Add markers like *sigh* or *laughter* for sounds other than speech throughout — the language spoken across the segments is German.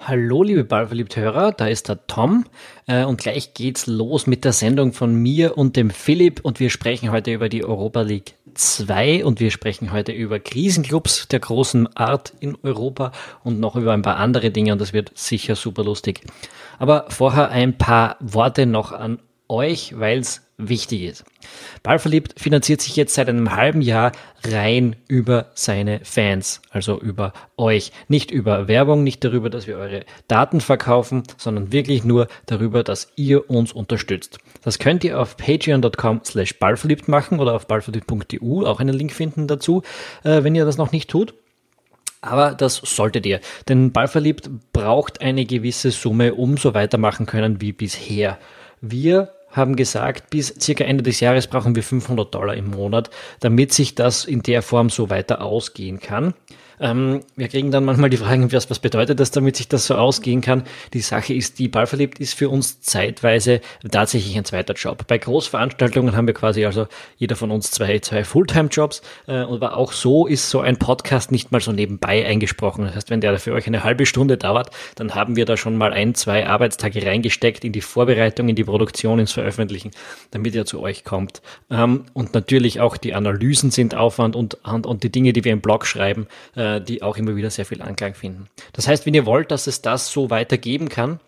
Hallo, liebe ballverliebte Hörer, da ist der Tom äh, und gleich geht's los mit der Sendung von mir und dem Philipp und wir sprechen heute über die Europa League 2 und wir sprechen heute über Krisenclubs der großen Art in Europa und noch über ein paar andere Dinge und das wird sicher super lustig. Aber vorher ein paar Worte noch an euch, weil's wichtig ist. Ballverliebt finanziert sich jetzt seit einem halben Jahr rein über seine Fans, also über euch. Nicht über Werbung, nicht darüber, dass wir eure Daten verkaufen, sondern wirklich nur darüber, dass ihr uns unterstützt. Das könnt ihr auf patreon.com slash ballverliebt machen oder auf ballverliebt.eu auch einen Link finden dazu, äh, wenn ihr das noch nicht tut. Aber das solltet ihr, denn Ballverliebt braucht eine gewisse Summe, um so weitermachen können wie bisher. Wir haben gesagt, bis circa Ende des Jahres brauchen wir 500 Dollar im Monat, damit sich das in der Form so weiter ausgehen kann. Ähm, wir kriegen dann manchmal die Fragen, was, was bedeutet das, damit sich das so ausgehen kann. Die Sache ist, die Ballverliebt ist für uns zeitweise tatsächlich ein zweiter Job. Bei Großveranstaltungen haben wir quasi also jeder von uns zwei, zwei Fulltime-Jobs. Äh, aber auch so ist so ein Podcast nicht mal so nebenbei eingesprochen. Das heißt, wenn der für euch eine halbe Stunde dauert, dann haben wir da schon mal ein, zwei Arbeitstage reingesteckt in die Vorbereitung, in die Produktion, ins Veröffentlichen, damit er zu euch kommt. Ähm, und natürlich auch die Analysen sind Aufwand und, und, und die Dinge, die wir im Blog schreiben, äh, äh, die auch immer wieder sehr viel Anklang finden. Das heißt, wenn ihr wollt, dass es das so weitergeben kann,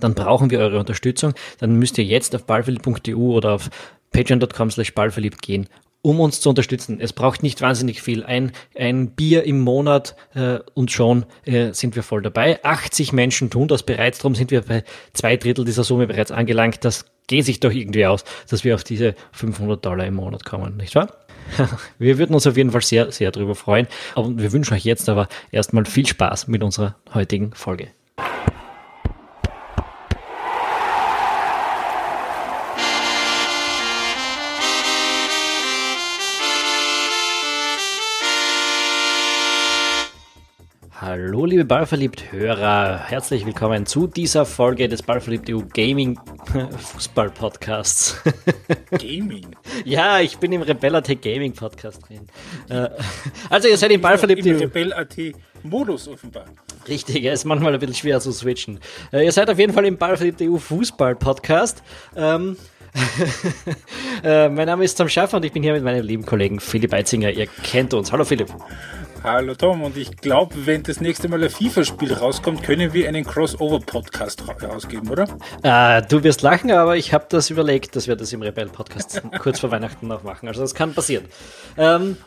dann brauchen wir eure Unterstützung. Dann müsst ihr jetzt auf ballverliebt.eu oder auf patreon.com slash ballverliebt gehen, um uns zu unterstützen. Es braucht nicht wahnsinnig viel. Ein, ein Bier im Monat äh, und schon äh, sind wir voll dabei. 80 Menschen tun das bereits, darum sind wir bei zwei Drittel dieser Summe bereits angelangt. Das geht sich doch irgendwie aus, dass wir auf diese 500 Dollar im Monat kommen, nicht wahr? *laughs* Wir würden uns auf jeden Fall sehr, sehr darüber freuen. Und wir wünschen euch jetzt aber erstmal viel Spaß mit unserer heutigen Folge. Liebe Ballverliebt-Hörer, herzlich willkommen zu dieser Folge des Ballverliebt-EU Gaming *laughs* Fußball Podcasts. Gaming? *laughs* ja, ich bin im Rebellatec Gaming Podcast drin. Äh, also ihr seid im Ballverliebt-EU... Im Rebellat Modus offenbar. Richtig, er ist manchmal ein bisschen schwer zu switchen. Äh, ihr seid auf jeden Fall im Ballverliebt-EU Fußball Podcast. Ähm, *laughs* äh, mein Name ist Tom Schaffer und ich bin hier mit meinem lieben Kollegen Philipp Eitzinger. Ihr kennt uns. Hallo Philipp. Hallo Tom, und ich glaube, wenn das nächste Mal ein FIFA-Spiel rauskommt, können wir einen Crossover-Podcast rausgeben, oder? Äh, du wirst lachen, aber ich habe das überlegt, dass wir das im Rebell-Podcast *laughs* kurz vor Weihnachten noch machen. Also das kann passieren. Ähm,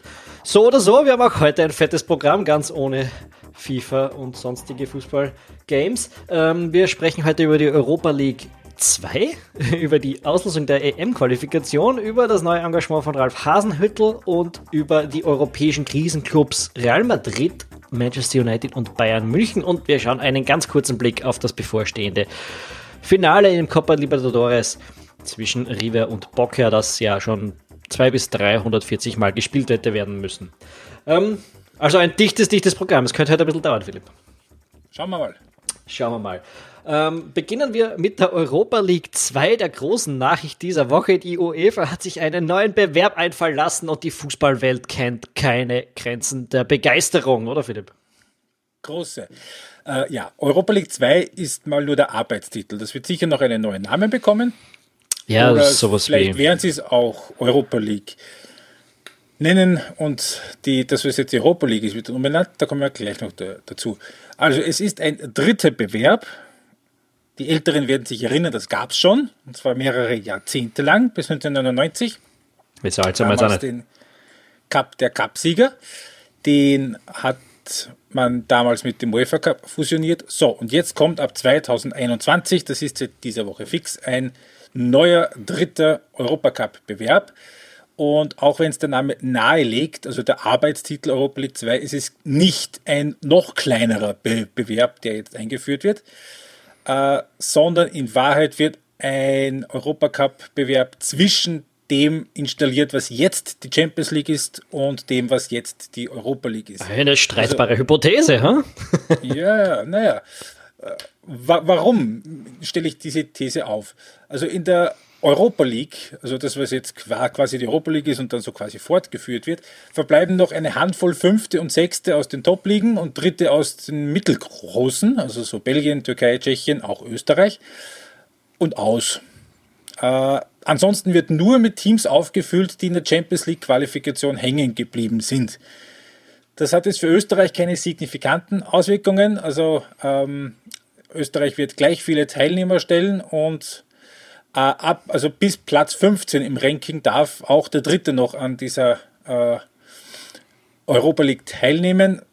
so oder so, wir haben auch heute ein fettes Programm, ganz ohne FIFA und sonstige Fußball-Games. Ähm, wir sprechen heute über die Europa League 2 *laughs* über die Auslösung der EM-Qualifikation, über das neue Engagement von Ralf Hasenhüttel und über die europäischen Krisenclubs Real Madrid, Manchester United und Bayern München. Und wir schauen einen ganz kurzen Blick auf das bevorstehende Finale im Copa Libertadores zwischen River und Boca, das ja schon 200 bis 340 Mal gespielt hätte werden müssen. Ähm, also ein dichtes, dichtes Programm. Es könnte heute ein bisschen dauern, Philipp. Schauen wir mal. Schauen wir mal. Ähm, beginnen wir mit der Europa League 2, der großen Nachricht dieser Woche. Die UEFA hat sich einen neuen Bewerb einfallen lassen und die Fußballwelt kennt keine Grenzen der Begeisterung, oder Philipp? Große. Äh, ja, Europa League 2 ist mal nur der Arbeitstitel. Das wird sicher noch einen neuen Namen bekommen. Ja, Oder sowas vielleicht wie. werden sie es auch Europa League nennen und die, dass es jetzt Europa League ist, wird umbenannt, da kommen wir gleich noch da, dazu. Also es ist ein dritter Bewerb die Älteren werden sich erinnern, das gab es schon, und zwar mehrere Jahrzehnte lang, bis 1999. Wie so alt sind wir den Cup, Der Cup-Sieger, den hat man damals mit dem UEFA Cup fusioniert. So, und jetzt kommt ab 2021, das ist seit dieser Woche fix, ein neuer dritter Europacup-Bewerb. Und auch wenn es der Name nahelegt, also der Arbeitstitel Europa League 2, ist es nicht ein noch kleinerer Be Bewerb, der jetzt eingeführt wird, äh, sondern in Wahrheit wird ein Europacup-Bewerb zwischen dem installiert, was jetzt die Champions League ist und dem, was jetzt die Europa League ist. Eine streitbare also, Hypothese, ha? *laughs* ja, naja. Äh, wa warum stelle ich diese These auf? Also in der Europa League, also das, was jetzt quasi die Europa League ist und dann so quasi fortgeführt wird, verbleiben noch eine Handvoll Fünfte und Sechste aus den Top-Ligen und Dritte aus den Mittelgroßen, also so Belgien, Türkei, Tschechien, auch Österreich und aus. Äh, ansonsten wird nur mit Teams aufgefüllt, die in der Champions League-Qualifikation hängen geblieben sind. Das hat jetzt für Österreich keine signifikanten Auswirkungen. Also ähm, Österreich wird gleich viele Teilnehmer stellen und äh, ab, also bis Platz 15 im Ranking darf auch der Dritte noch an dieser äh, Europa League teilnehmen.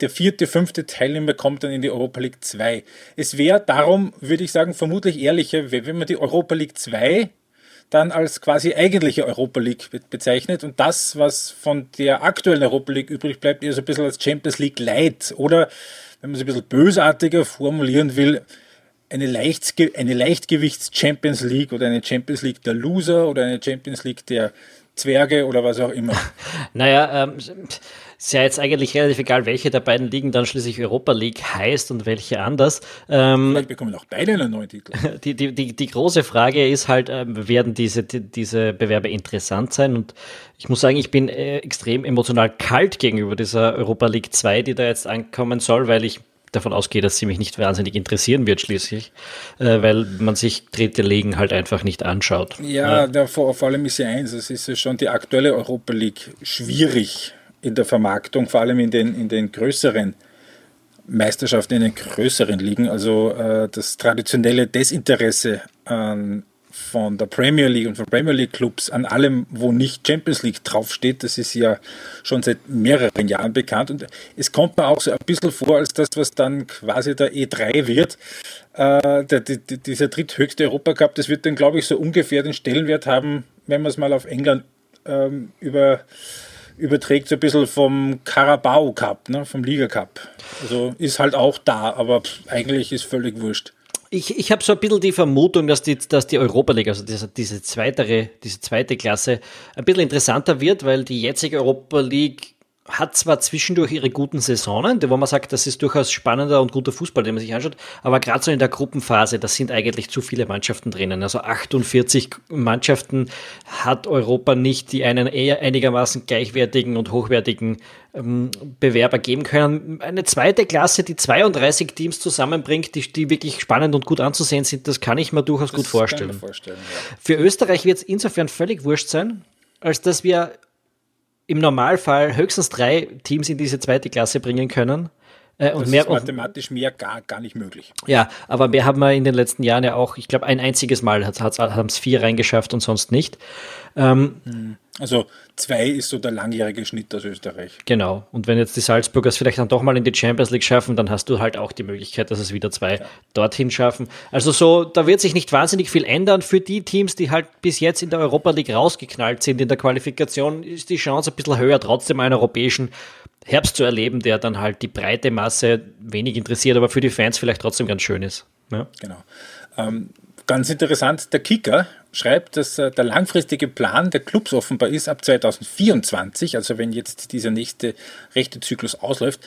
Der vierte, fünfte Teilnehmer kommt dann in die Europa League 2. Es wäre darum, würde ich sagen, vermutlich ehrlicher, wenn man die Europa League 2 dann als quasi eigentliche Europa League bezeichnet und das, was von der aktuellen Europa League übrig bleibt, eher so ein bisschen als Champions League Light oder, wenn man es ein bisschen bösartiger formulieren will, eine, Leichtge eine Leichtgewichts-Champions League oder eine Champions League der Loser oder eine Champions League der Zwerge oder was auch immer. *laughs* naja, ähm, ist ja jetzt eigentlich relativ egal, welche der beiden Ligen dann schließlich Europa League heißt und welche anders. Ähm, Vielleicht bekommen auch beide einen neuen Titel. *laughs* Die, die, die, die große Frage ist halt, äh, werden diese, die, diese Bewerbe interessant sein? Und ich muss sagen, ich bin äh, extrem emotional kalt gegenüber dieser Europa League 2, die da jetzt ankommen soll, weil ich davon ausgehe, dass sie mich nicht wahnsinnig interessieren wird schließlich, äh, weil man sich dritte Ligen halt einfach nicht anschaut. Ja, ja. vor, allem ist ja eins, es ist ja schon die aktuelle Europa League schwierig in der Vermarktung, vor allem in den, in den größeren Meisterschaften, in den größeren Ligen. Also äh, das traditionelle Desinteresse an von der Premier League und von Premier League Clubs an allem, wo nicht Champions League draufsteht. Das ist ja schon seit mehreren Jahren bekannt. Und es kommt mir auch so ein bisschen vor, als das, was dann quasi der E3 wird. Äh, der, die, dieser dritthöchste Europacup, das wird dann, glaube ich, so ungefähr den Stellenwert haben, wenn man es mal auf England ähm, über überträgt so ein bisschen vom Carabao Cup, ne, vom Liga Cup. Also ist halt auch da, aber eigentlich ist völlig wurscht. Ich, ich habe so ein bisschen die Vermutung, dass die, dass die Europa League, also diese, diese, zweitere, diese zweite Klasse, ein bisschen interessanter wird, weil die jetzige Europa League hat zwar zwischendurch ihre guten Saisonen, wo man sagt, das ist durchaus spannender und guter Fußball, den man sich anschaut, aber gerade so in der Gruppenphase, da sind eigentlich zu viele Mannschaften drinnen. Also 48 Mannschaften hat Europa nicht, die einen eher einigermaßen gleichwertigen und hochwertigen ähm, Bewerber geben können. Eine zweite Klasse, die 32 Teams zusammenbringt, die, die wirklich spannend und gut anzusehen sind, das kann ich mir durchaus das gut vorstellen. vorstellen ja. Für Österreich wird es insofern völlig wurscht sein, als dass wir im Normalfall höchstens drei Teams in diese zweite Klasse bringen können. Äh, und das mehr, ist mathematisch mehr gar, gar nicht möglich. Ja, aber wir haben wir in den letzten Jahren ja auch, ich glaube, ein einziges Mal hat, hat, haben es vier reingeschafft und sonst nicht. Ähm, hm. Also zwei ist so der langjährige Schnitt aus Österreich. Genau. Und wenn jetzt die Salzburgers vielleicht dann doch mal in die Champions League schaffen, dann hast du halt auch die Möglichkeit, dass es wieder zwei ja. dorthin schaffen. Also so, da wird sich nicht wahnsinnig viel ändern. Für die Teams, die halt bis jetzt in der Europa League rausgeknallt sind in der Qualifikation, ist die Chance ein bisschen höher, trotzdem einen europäischen Herbst zu erleben, der dann halt die breite Masse wenig interessiert, aber für die Fans vielleicht trotzdem ganz schön ist. Ja. Genau. Ähm, ganz interessant, der Kicker schreibt, dass äh, der langfristige Plan der Clubs offenbar ist, ab 2024, also wenn jetzt dieser nächste rechte Zyklus ausläuft,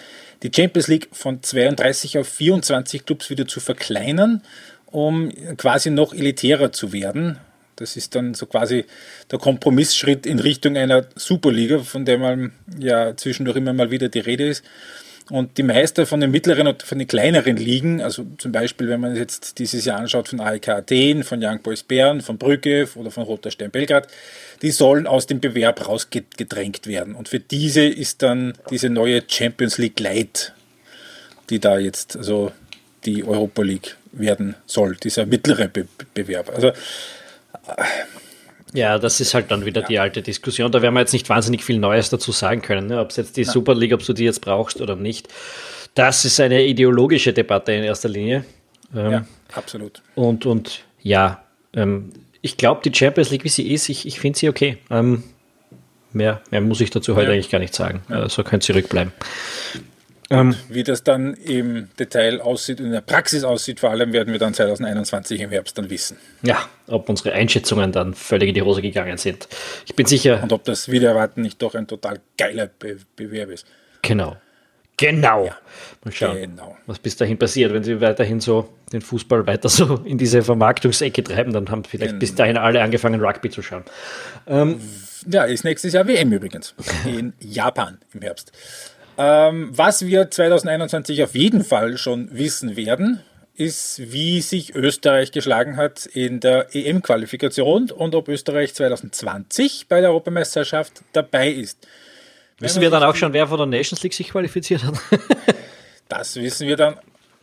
die Champions League von 32 auf 24 Clubs wieder zu verkleinern, um quasi noch elitärer zu werden. Das ist dann so quasi der Kompromissschritt in Richtung einer Superliga, von der man ja zwischendurch immer mal wieder die Rede ist. Und die Meister von den mittleren und von den kleineren Ligen, also zum Beispiel, wenn man jetzt dieses Jahr anschaut von AEK Athen, von Young Boys Bern, von Brügge oder von Roter Stern Belgrad, die sollen aus dem Bewerb rausgedrängt werden. Und für diese ist dann diese neue Champions League Light, die da jetzt, also die Europa League werden soll, dieser mittlere Be Bewerb. Also ja, das ist halt dann wieder ja. die alte Diskussion. Da werden wir jetzt nicht wahnsinnig viel Neues dazu sagen können, ne? ob es jetzt die ja. Super League, ob du die jetzt brauchst oder nicht. Das ist eine ideologische Debatte in erster Linie. Ähm, ja, absolut. Und, und ja, ähm, ich glaube, die Champions League, wie sie ist, ich, ich finde sie okay. Ähm, mehr, mehr muss ich dazu heute eigentlich gar nicht sagen. Ja. so könnte sie rückbleiben. Ähm, wie das dann im Detail aussieht, in der Praxis aussieht, vor allem werden wir dann 2021 im Herbst dann wissen. Ja, ob unsere Einschätzungen dann völlig in die Hose gegangen sind. Ich bin sicher. Und ob das Wiedererwarten nicht doch ein total geiler Be Bewerb ist. Genau. Genau. Ja. Mal schauen, genau. was bis dahin passiert. Wenn sie weiterhin so den Fußball weiter so in diese Vermarktungsecke treiben, dann haben vielleicht genau. bis dahin alle angefangen, Rugby zu schauen. Ähm, ja, ist nächstes Jahr WM übrigens. In Japan im Herbst. Ähm, was wir 2021 auf jeden Fall schon wissen werden, ist, wie sich Österreich geschlagen hat in der EM-Qualifikation und ob Österreich 2020 bei der Europameisterschaft dabei ist. Wissen wir dann auch schon, wer von der Nations League sich qualifiziert hat? *laughs* das wissen wir dann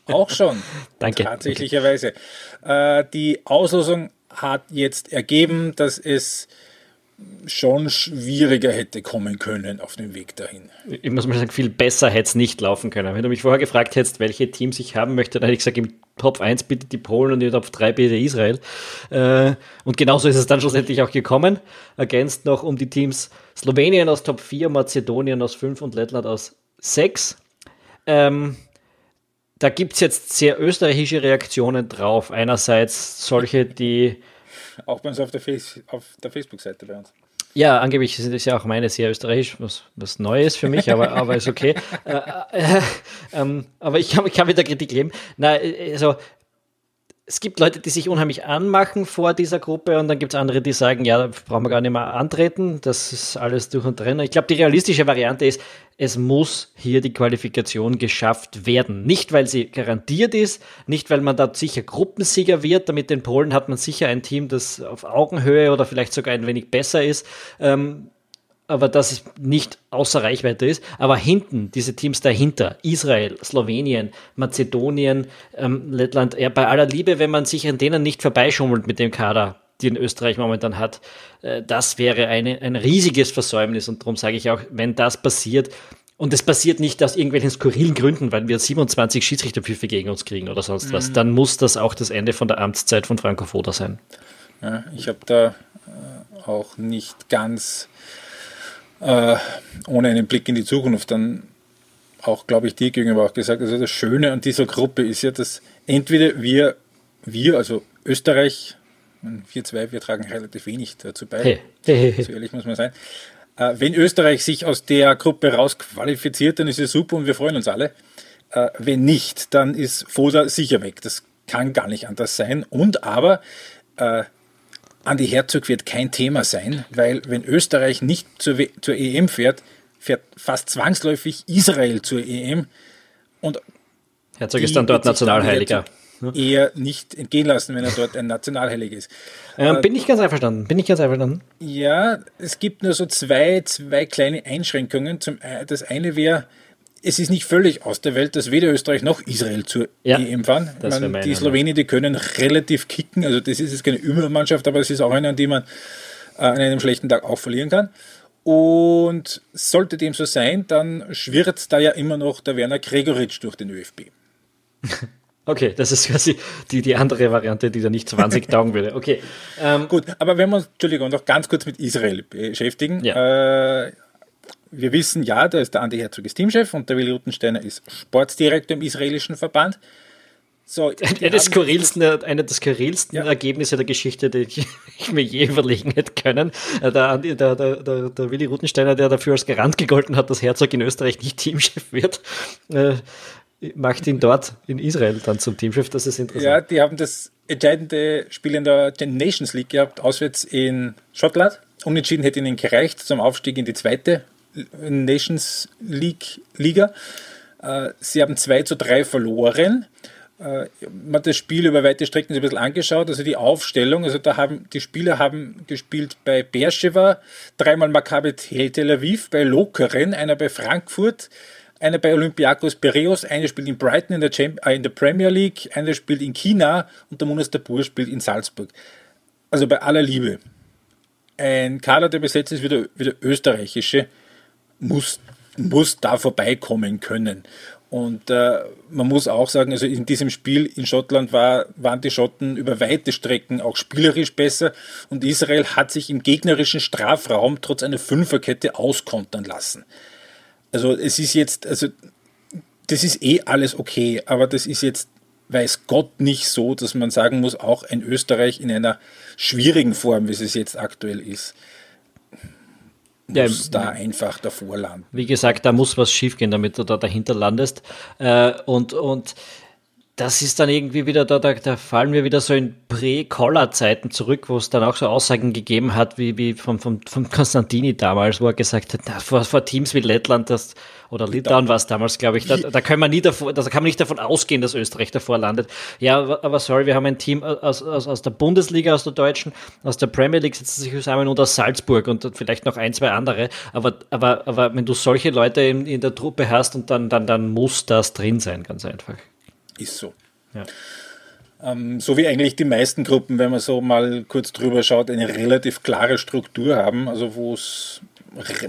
auch schon. *laughs* Danke. Tatsächlicherweise. Äh, die Auslosung hat jetzt ergeben, dass es schon schwieriger hätte kommen können auf dem Weg dahin. Ich muss mal sagen, viel besser hätte es nicht laufen können. Wenn du mich vorher gefragt hättest, welche Teams ich haben möchte, dann hätte ich gesagt, im Top 1 bitte die Polen und im Top 3 bitte Israel. Äh, und genauso ist es dann schlussendlich auch gekommen. Ergänzt noch um die Teams Slowenien aus Top 4, Mazedonien aus 5 und Lettland aus 6. Ähm, da gibt es jetzt sehr österreichische Reaktionen drauf. Einerseits solche, die auch bei uns auf der, Face, auf der Facebook-Seite bei uns. Ja, angeblich ist es ja auch meine sehr österreichisch, was, was Neues für mich, aber, aber ist okay. *laughs* äh, äh, äh, aber ich kann, ich kann mit der Kritik leben. Na, also es gibt Leute, die sich unheimlich anmachen vor dieser Gruppe und dann gibt es andere, die sagen, ja, da brauchen wir gar nicht mehr antreten, das ist alles durch und drin. Ich glaube, die realistische Variante ist, es muss hier die Qualifikation geschafft werden. Nicht, weil sie garantiert ist, nicht, weil man da sicher Gruppensieger wird. Damit den Polen hat man sicher ein Team, das auf Augenhöhe oder vielleicht sogar ein wenig besser ist. Ähm, aber dass es nicht außer Reichweite ist. Aber hinten, diese Teams dahinter, Israel, Slowenien, Mazedonien, ähm, Lettland, ja, bei aller Liebe, wenn man sich an denen nicht vorbeischummelt mit dem Kader, den Österreich momentan hat, äh, das wäre eine, ein riesiges Versäumnis. Und darum sage ich auch, wenn das passiert, und es passiert nicht aus irgendwelchen skurrilen Gründen, weil wir 27 Schiedsrichterpfiffe gegen uns kriegen oder sonst was, mhm. dann muss das auch das Ende von der Amtszeit von Franco Foda sein. Ja, ich habe da äh, auch nicht ganz äh, ohne einen Blick in die Zukunft dann auch, glaube ich, dir gegenüber auch gesagt, also das Schöne an dieser Gruppe ist ja, dass entweder wir, wir, also Österreich, wir zwei, wir tragen relativ wenig dazu bei, hey. so ehrlich muss man sein. Äh, wenn Österreich sich aus der Gruppe rausqualifiziert, dann ist es super und wir freuen uns alle. Äh, wenn nicht, dann ist Foda sicher weg. Das kann gar nicht anders sein. Und aber äh, Andi Herzog wird kein Thema sein, weil wenn Österreich nicht zur, zur EM fährt, fährt fast zwangsläufig Israel zur EM. Und Herzog ist dann dort Nationalheiliger. Eher nicht entgehen lassen, wenn er dort ein Nationalheiliger ist. Ähm, bin ich ganz einverstanden. Bin ich ganz einverstanden. Ja, es gibt nur so zwei, zwei kleine Einschränkungen. Zum, das eine wäre, es ist nicht völlig aus der Welt, dass weder Österreich noch Israel zur ja, EM fahren. Man, die Slowenen, die können relativ kicken, also das ist jetzt keine Übermannschaft, aber es ist auch eine, an die man äh, an einem schlechten Tag auch verlieren kann. Und sollte dem so sein, dann schwirrt da ja immer noch der Werner Gregoritsch durch den ÖFB. *laughs* Okay, das ist quasi die, die andere Variante, die da nicht 20 taugen würde. Okay. Ähm, Gut, aber wenn wir uns, Entschuldigung, noch ganz kurz mit Israel beschäftigen. Ja. Äh, wir wissen ja, da ist der Andi Herzog ist Teamchef und der Willi Rutensteiner ist Sportdirektor im israelischen Verband. So, *laughs* eine, des skurrilsten, der skurrilsten ja. Ergebnisse der Geschichte, die ich, *laughs* ich, mir je überlegen hätte können. Äh, der, der, der, der, der Willi Rutensteiner, der dafür als Garant gegolten hat, dass Herzog in Österreich nicht Teamchef wird, äh, macht ihn dort in Israel dann zum Teamchef. Das ist interessant. Ja, die haben das entscheidende Spiel in der Nations League gehabt, auswärts in Schottland. Unentschieden hätte ihnen gereicht zum Aufstieg in die zweite Nations League Liga. Äh, sie haben 2 zu 3 verloren. Äh, man hat das Spiel über weite Strecken ein bisschen angeschaut, also die Aufstellung, also da haben die Spieler haben gespielt bei Beersheva, dreimal Maccabi Tel Aviv, bei Lokeren, einer bei Frankfurt, einer bei Olympiakos Piraeus, einer spielt in Brighton in der, Champ äh, in der Premier League, einer spielt in China und der Munas Dabur spielt in Salzburg. Also bei aller Liebe. Ein Kader, der besetzt ist wie der, wie der österreichische muss, muss da vorbeikommen können. Und äh, man muss auch sagen, also in diesem Spiel in Schottland war, waren die Schotten über weite Strecken auch spielerisch besser und Israel hat sich im gegnerischen Strafraum trotz einer Fünferkette auskontern lassen. Also es ist jetzt, also das ist eh alles okay, aber das ist jetzt, weiß Gott, nicht so, dass man sagen muss, auch ein Österreich in einer schwierigen Form, wie es jetzt aktuell ist muss ja, da einfach davor landen. Wie gesagt, da muss was schiefgehen, damit du da dahinter landest. Äh, und, und das ist dann irgendwie wieder, da, da, da fallen wir wieder so in Prä-Collar-Zeiten zurück, wo es dann auch so Aussagen gegeben hat, wie, wie von, von, von Konstantini damals, wo er gesagt hat, na, vor, vor Teams wie Lettland, das, oder Litauen war es damals, glaube ich, da, da kann man nie davor, da kann man nicht davon ausgehen, dass Österreich davor landet. Ja, aber, aber sorry, wir haben ein Team aus, aus, aus der Bundesliga, aus der Deutschen, aus der Premier League sitzen sich zusammen und aus Salzburg und vielleicht noch ein, zwei andere. Aber, aber, aber wenn du solche Leute in, in der Truppe hast und dann, dann, dann muss das drin sein, ganz einfach. Ist so. Ja. Ähm, so wie eigentlich die meisten Gruppen, wenn man so mal kurz drüber schaut, eine relativ klare Struktur haben, also wo es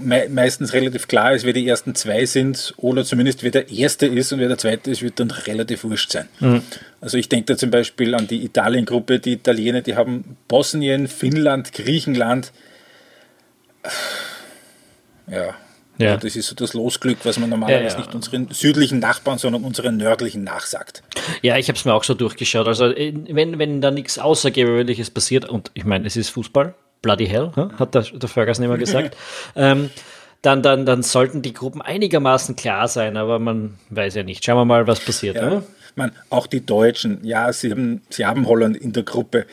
me meistens relativ klar ist, wer die ersten zwei sind oder zumindest wer der erste ist und wer der zweite ist, wird dann relativ wurscht sein. Mhm. Also ich denke da zum Beispiel an die Italien-Gruppe, die Italiener, die haben Bosnien, Finnland, Griechenland. Ja, ja. Das ist so das Losglück, was man normalerweise ja, ja. nicht unseren südlichen Nachbarn, sondern unseren nördlichen nachsagt. Ja, ich habe es mir auch so durchgeschaut. Also äh, wenn, wenn da nichts Außergewöhnliches passiert, und ich meine, es ist Fußball, bloody hell, hat der, der Ferguson immer gesagt, *laughs* ähm, dann, dann, dann sollten die Gruppen einigermaßen klar sein, aber man weiß ja nicht. Schauen wir mal, was passiert. Ja. Ne? Man, auch die Deutschen, ja, sie haben, sie haben Holland in der Gruppe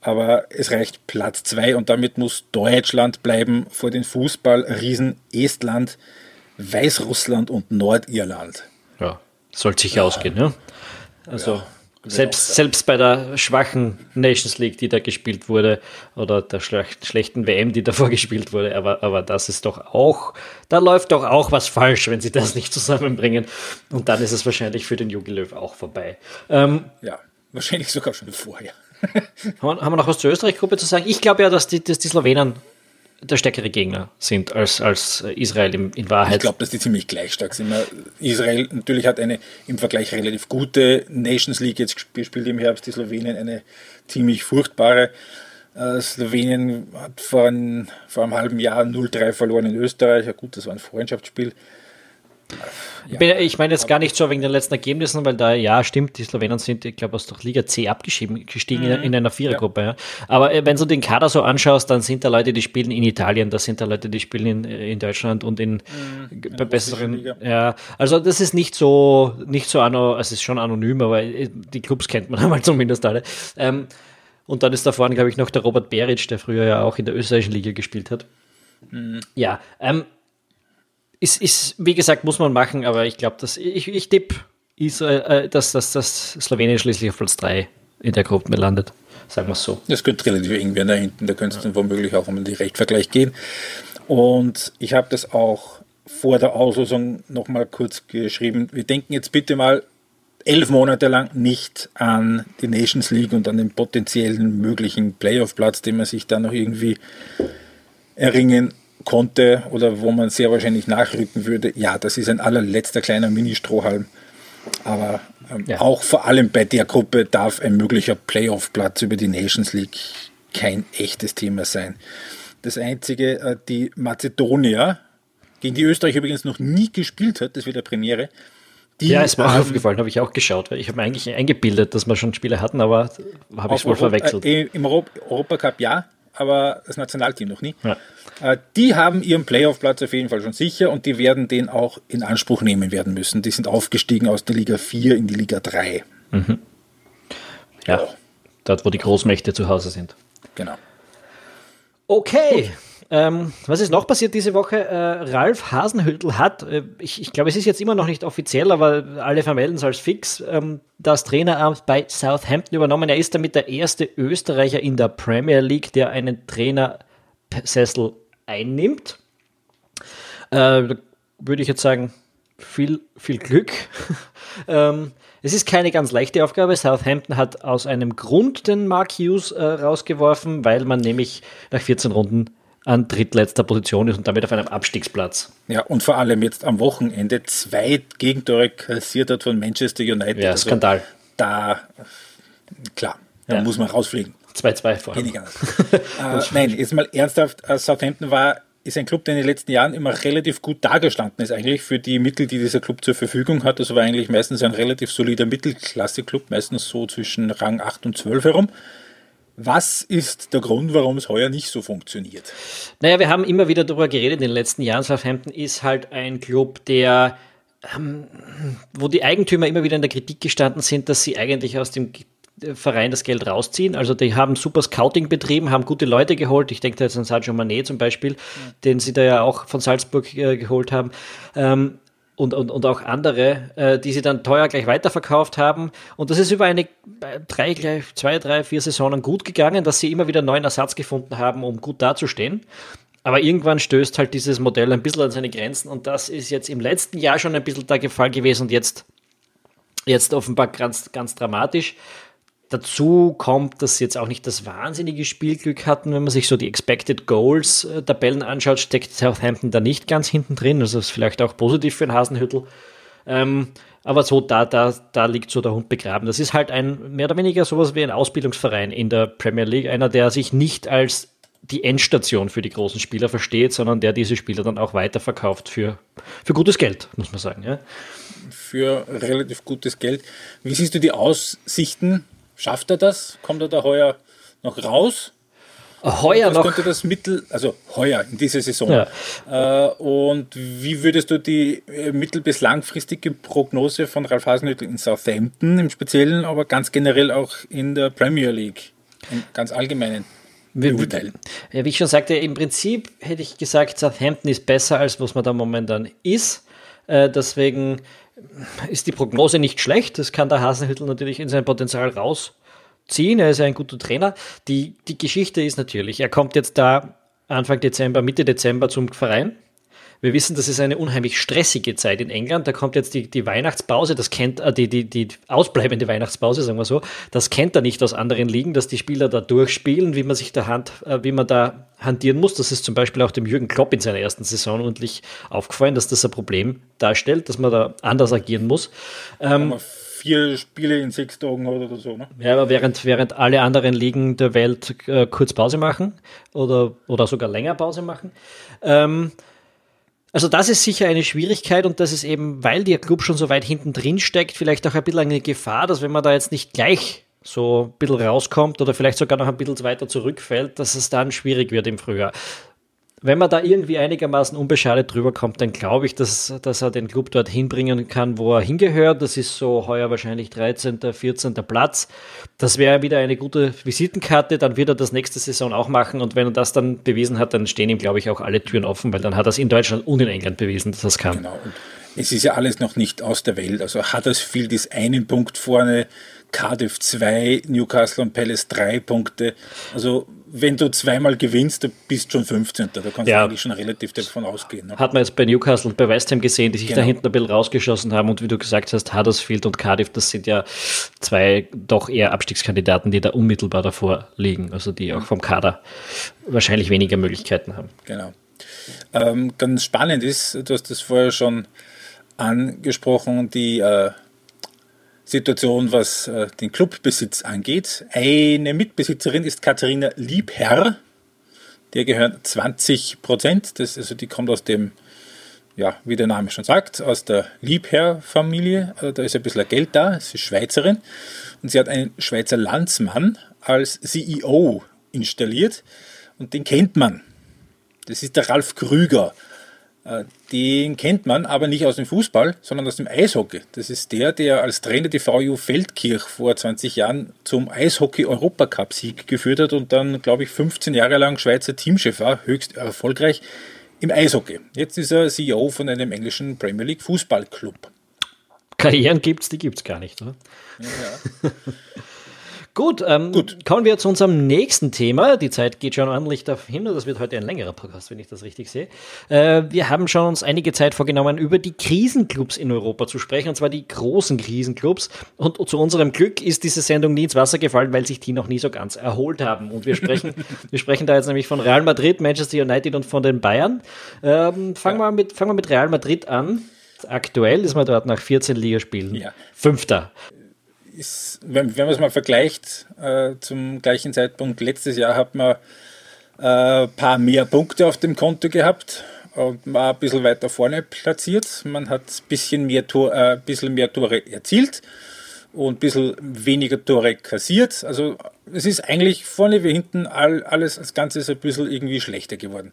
aber es reicht Platz zwei und damit muss Deutschland bleiben vor den Fußballriesen Estland, Weißrussland und Nordirland. Ja, soll sicher ja. ausgehen, ja. Also ja, selbst, selbst bei der schwachen Nations League, die da gespielt wurde, oder der schlechten WM, die *laughs* davor gespielt wurde, aber, aber das ist doch auch, da läuft doch auch was falsch, wenn sie das nicht zusammenbringen. Und dann ist es wahrscheinlich für den Jogi Löw auch vorbei. Ähm, ja, wahrscheinlich sogar schon vorher *laughs* haben, wir, noch was zur Österreich-Gruppe zu sagen? Ich glaube ja, dass die, dass die Slowenen der stärkere Gegner sind als, als Israel in, in Wahrheit. Ich glaube, dass die ziemlich gleich stark sind. Israel natürlich hat eine im Vergleich relativ gute Nations League jetzt gespielt im Herbst, die Slowenien eine ziemlich furchtbare. Äh, Slowenien hat vor, ein, vor einem halben Jahr 0-3 verloren in Österreich. Ja gut, das war ein Freundschaftsspiel. Ja. Ich meine jetzt gar nicht so wegen den letzten Ergebnissen, weil da, ja, stimmt, die Slowenen sind, ich glaube, aus der Liga C abgestiegen mhm. in, einer Vierergruppe. Ja. Aber äh, wenn du den Kader so anschaust, dann sind da Leute, die spielen in Italien, da sind da Leute, die spielen in, äh, in Deutschland und in, mhm. in besseren. Ja, also das ist nicht so, nicht so, also es ist schon anonym, aber äh, die Clubs kennt man *laughs* einmal zumindest alle. Ähm, und dann ist da vorne, glaube ich, noch der Robert Beric, der früher ja auch in der österreichischen Liga gespielt hat. Mhm. Ja, ähm, ist, ist, wie gesagt, muss man machen, aber ich glaube, dass ich, ich tippe, äh, dass, dass, dass Slowenien schließlich auf Platz 3 in der Gruppe landet. Sagen wir es so. Das könnte relativ eng werden da hinten. Da könnte es dann womöglich auch um den Rechtvergleich gehen. Und ich habe das auch vor der Auslosung nochmal kurz geschrieben. Wir denken jetzt bitte mal elf Monate lang nicht an die Nations League und an den potenziellen möglichen Playoff-Platz, den man sich da noch irgendwie erringen konnte oder wo man sehr wahrscheinlich nachrücken würde, ja, das ist ein allerletzter kleiner Mini-Strohhalm. Aber ähm, ja. auch vor allem bei der Gruppe darf ein möglicher Playoff-Platz über die Nations League kein echtes Thema sein. Das einzige, äh, die Mazedonier, gegen die Österreich übrigens noch nie gespielt hat, das wird der Premiere. Die ja, ist mir auch aufgefallen, habe ich auch geschaut, weil ich habe mir eigentlich eingebildet, dass wir schon Spiele hatten, aber habe ich es wohl verwechselt. Äh, Im Europacup ja, aber das Nationalteam noch nie. Ja. Äh, die haben ihren Playoff-Platz auf jeden Fall schon sicher und die werden den auch in Anspruch nehmen werden müssen. Die sind aufgestiegen aus der Liga 4 in die Liga 3. Mhm. Ja, dort, wo die Großmächte zu Hause sind. Genau. Okay. Ähm, was ist noch passiert diese Woche? Äh, Ralf Hasenhüttl hat, äh, ich, ich glaube, es ist jetzt immer noch nicht offiziell, aber alle vermelden es als fix, ähm, das Traineramt bei Southampton übernommen. Er ist damit der erste Österreicher in der Premier League, der einen Trainersessel einnimmt. Äh, würde ich jetzt sagen, viel, viel Glück. *laughs* ähm, es ist keine ganz leichte Aufgabe. Southampton hat aus einem Grund den Mark Hughes äh, rausgeworfen, weil man nämlich nach 14 Runden an drittletzter Position ist und damit auf einem Abstiegsplatz. Ja, und vor allem jetzt am Wochenende zwei Gegentore kassiert hat von Manchester United. Ja, also Skandal. Da, klar, da ja. muss man rausfliegen. 2-2 vor allem. *laughs* äh, nein, jetzt mal ernsthaft, äh, Southampton war ist ein Club, der in den letzten Jahren immer relativ gut dargestanden ist, eigentlich für die Mittel, die dieser Club zur Verfügung hat. Das war eigentlich meistens ein relativ solider Mittelklasse-Club, meistens so zwischen Rang 8 und 12 herum Was ist der Grund, warum es heuer nicht so funktioniert? Naja, wir haben immer wieder darüber geredet in den letzten Jahren. Southampton ist halt ein Club, der, ähm, wo die Eigentümer immer wieder in der Kritik gestanden sind, dass sie eigentlich aus dem Verein das Geld rausziehen. Also die haben super Scouting betrieben, haben gute Leute geholt. Ich denke da jetzt an Sergio Manet zum Beispiel, ja. den sie da ja auch von Salzburg äh, geholt haben. Ähm, und, und, und auch andere, äh, die sie dann teuer gleich weiterverkauft haben. Und das ist über eine äh, drei, zwei, drei, vier Saisonen gut gegangen, dass sie immer wieder neuen Ersatz gefunden haben, um gut dazustehen. Aber irgendwann stößt halt dieses Modell ein bisschen an seine Grenzen und das ist jetzt im letzten Jahr schon ein bisschen der Fall gewesen und jetzt, jetzt offenbar ganz, ganz dramatisch. Dazu kommt, dass sie jetzt auch nicht das wahnsinnige Spielglück hatten, wenn man sich so die Expected Goals äh, anschaut, steckt Southampton da nicht ganz hinten drin. Also ist vielleicht auch positiv für den Hasenhüttel. Ähm, aber so, da, da, da liegt so der Hund begraben. Das ist halt ein mehr oder weniger sowas wie ein Ausbildungsverein in der Premier League. Einer, der sich nicht als die Endstation für die großen Spieler versteht, sondern der diese Spieler dann auch weiterverkauft für, für gutes Geld, muss man sagen. Ja. Für relativ gutes Geld. Wie siehst du die Aussichten Schafft er das? Kommt er da heuer noch raus? Heuer noch. könnte das Mittel, also heuer in dieser Saison. Ja. Äh, und wie würdest du die äh, mittel- bis langfristige Prognose von Ralf Hasenhüttl in Southampton im Speziellen, aber ganz generell auch in der Premier League, im ganz allgemeinen beurteilen? Ja, wie ich schon sagte, im Prinzip hätte ich gesagt, Southampton ist besser, als was man da momentan ist. Äh, deswegen ist die Prognose nicht schlecht. Das kann der Hasenhüttel natürlich in sein Potenzial rausziehen. Er ist ein guter Trainer. Die, die Geschichte ist natürlich, er kommt jetzt da Anfang Dezember, Mitte Dezember zum Verein. Wir wissen, das ist eine unheimlich stressige Zeit in England. Da kommt jetzt die, die Weihnachtspause, das kennt äh, die, die, die ausbleibende Weihnachtspause, sagen wir so, das kennt er nicht aus anderen Ligen, dass die Spieler da durchspielen, wie man sich da Hand, äh, wie man da hantieren muss. Das ist zum Beispiel auch dem Jürgen Klopp in seiner ersten Saison ordentlich aufgefallen, dass das ein Problem darstellt, dass man da anders agieren muss. Ähm, vier Spiele in sechs Tagen oder so, ne? Ja, aber während, während alle anderen Ligen der Welt äh, kurz Pause machen oder, oder sogar länger Pause machen. Ähm, also das ist sicher eine Schwierigkeit und das ist eben, weil der Club schon so weit hinten drin steckt, vielleicht auch ein bisschen eine Gefahr, dass wenn man da jetzt nicht gleich so ein bisschen rauskommt oder vielleicht sogar noch ein bisschen weiter zurückfällt, dass es dann schwierig wird im Frühjahr wenn man da irgendwie einigermaßen unbeschadet drüber kommt, dann glaube ich, dass, dass er den Club dort hinbringen kann, wo er hingehört. Das ist so heuer wahrscheinlich 13., 14. Platz. Das wäre wieder eine gute Visitenkarte. Dann wird er das nächste Saison auch machen. Und wenn er das dann bewiesen hat, dann stehen ihm, glaube ich, auch alle Türen offen, weil dann hat er es in Deutschland und in England bewiesen, dass es kann. Genau. Es ist ja alles noch nicht aus der Welt. Also Huddersfield ist einen Punkt vorne, Cardiff 2, Newcastle und Palace 3 Punkte. Also wenn du zweimal gewinnst, du bist schon 15. Da kannst ja. du eigentlich schon relativ davon ausgehen. Ne? Hat man jetzt bei Newcastle und bei West Ham gesehen, die sich genau. da hinten ein bisschen rausgeschossen haben. Und wie du gesagt hast, Huddersfield und Cardiff, das sind ja zwei doch eher Abstiegskandidaten, die da unmittelbar davor liegen. Also die auch vom Kader wahrscheinlich weniger Möglichkeiten haben. Genau. Ähm, ganz spannend ist, du hast das vorher schon angesprochen, die äh, Situation, was äh, den Clubbesitz angeht. Eine Mitbesitzerin ist Katharina Liebherr. Der gehört 20 Prozent. Also die kommt aus dem, ja, wie der Name schon sagt, aus der Liebherr-Familie. Also da ist ein bisschen Geld da. Sie ist Schweizerin. Und sie hat einen Schweizer Landsmann als CEO installiert. Und den kennt man. Das ist der Ralf Krüger. Äh, den kennt man aber nicht aus dem Fußball, sondern aus dem Eishockey. Das ist der, der als Trainer die VU Feldkirch vor 20 Jahren zum Eishockey-Europacup-Sieg geführt hat und dann, glaube ich, 15 Jahre lang Schweizer Teamchef war, höchst erfolgreich im Eishockey. Jetzt ist er CEO von einem englischen Premier League Fußballclub. Karrieren gibt es, die gibt es gar nicht, oder? Ja. *laughs* Gut, ähm, Gut, kommen wir zu unserem nächsten Thema. Die Zeit geht schon ordentlich dahin. Das wird heute ein längerer Podcast, wenn ich das richtig sehe. Äh, wir haben schon uns einige Zeit vorgenommen, über die Krisenclubs in Europa zu sprechen, und zwar die großen Krisenclubs. Und zu unserem Glück ist diese Sendung nie ins Wasser gefallen, weil sich die noch nie so ganz erholt haben. Und wir sprechen, *laughs* wir sprechen da jetzt nämlich von Real Madrid, Manchester United und von den Bayern. Ähm, fangen, ja. wir mit, fangen wir mit Real Madrid an. Aktuell ist man dort nach 14 Ligaspielen ja. Fünfter ist, wenn, wenn man es mal vergleicht, äh, zum gleichen Zeitpunkt letztes Jahr hat man ein äh, paar mehr Punkte auf dem Konto gehabt und war ein bisschen weiter vorne platziert. Man hat ein bisschen mehr, Tor, äh, bisschen mehr Tore erzielt und ein bisschen weniger Tore kassiert. Also es ist eigentlich vorne wie hinten all, alles, das Ganze ist ein bisschen irgendwie schlechter geworden.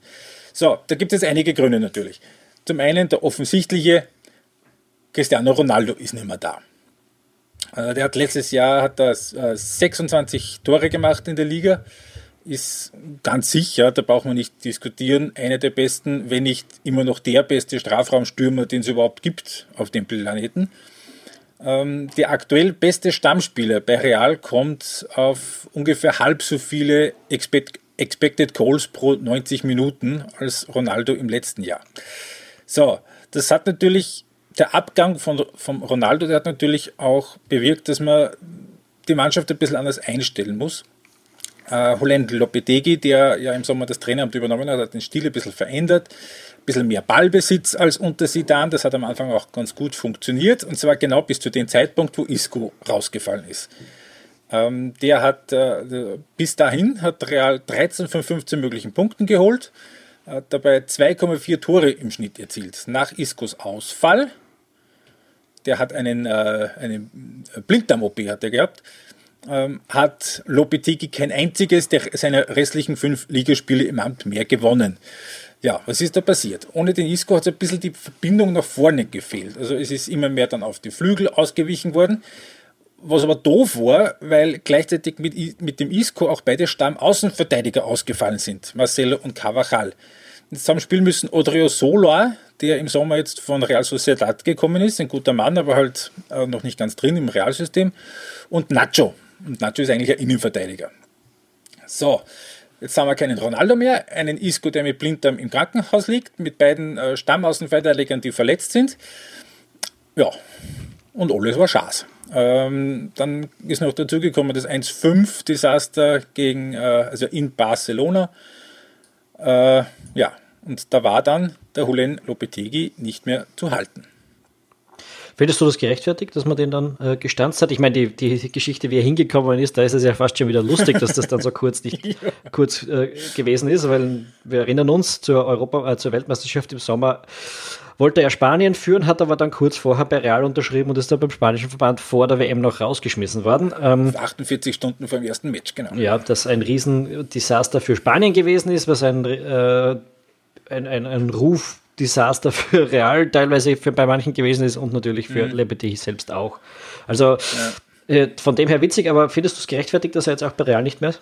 So, da gibt es einige Gründe natürlich. Zum einen der offensichtliche, Cristiano Ronaldo ist nicht mehr da. Äh, der hat letztes Jahr hat das, 26 Tore gemacht in der Liga. Ist ganz sicher, da brauchen wir nicht diskutieren, einer der besten, wenn nicht immer noch der beste Strafraumstürmer, den es überhaupt gibt auf dem Planeten. Ähm, der aktuell beste Stammspieler bei Real kommt auf ungefähr halb so viele Expected Goals pro 90 Minuten als Ronaldo im letzten Jahr. So, das hat natürlich, der Abgang von, von Ronaldo, der hat natürlich auch bewirkt, dass man die Mannschaft ein bisschen anders einstellen muss. Uh, Holland Lopetegi, der ja im Sommer das Traineramt übernommen hat, hat den Stil ein bisschen verändert bisschen mehr Ballbesitz als unter Sidan. Das hat am Anfang auch ganz gut funktioniert. Und zwar genau bis zu dem Zeitpunkt, wo Isco rausgefallen ist. Ähm, der hat äh, bis dahin hat Real 13 von 15 möglichen Punkten geholt, hat dabei 2,4 Tore im Schnitt erzielt. Nach Iscos Ausfall, der hat einen, äh, einen Blinddarm-OP hat er gehabt, ähm, hat Lopetegi kein einziges der seiner restlichen fünf Ligaspiele im Amt mehr gewonnen. Ja, was ist da passiert? Ohne den Isco hat es ein bisschen die Verbindung nach vorne gefehlt. Also es ist immer mehr dann auf die Flügel ausgewichen worden. Was aber doof war, weil gleichzeitig mit, mit dem Isco auch beide Stammaußenverteidiger ausgefallen sind, Marcelo und Cavachal. Jetzt haben spielen müssen Odrio Solar, der im Sommer jetzt von Real Sociedad gekommen ist, ein guter Mann, aber halt äh, noch nicht ganz drin im Realsystem, und Nacho. Und Nacho ist eigentlich ein Innenverteidiger. So, Jetzt haben wir keinen Ronaldo mehr, einen Isco, der mit Blinddarm im Krankenhaus liegt, mit beiden äh, Stammaußenverteidigern, die verletzt sind. Ja, und alles war Schaß. Ähm, dann ist noch dazugekommen das 1-5-Desaster gegen, äh, also in Barcelona. Äh, ja, und da war dann der Hulen Lopetegi nicht mehr zu halten. Findest du das gerechtfertigt, dass man den dann äh, gestanzt hat? Ich meine, die, die Geschichte, wie er hingekommen ist, da ist es ja fast schon wieder lustig, dass das dann so kurz nicht *laughs* ja. kurz äh, gewesen ist, weil wir erinnern uns zur Europa, äh, zur Weltmeisterschaft im Sommer wollte er Spanien führen, hat aber dann kurz vorher bei Real unterschrieben und ist dann beim spanischen Verband vor der WM noch rausgeschmissen worden. Ähm, 48 Stunden vor dem ersten Match, genau. Ja, das ein Riesendesaster für Spanien gewesen ist, was ein, äh, ein, ein, ein Ruf Desaster für Real teilweise für, bei manchen gewesen ist und natürlich für mhm. Lebedey selbst auch. Also ja. äh, von dem her witzig, aber findest du es gerechtfertigt, dass er jetzt auch bei Real nicht mehr ist?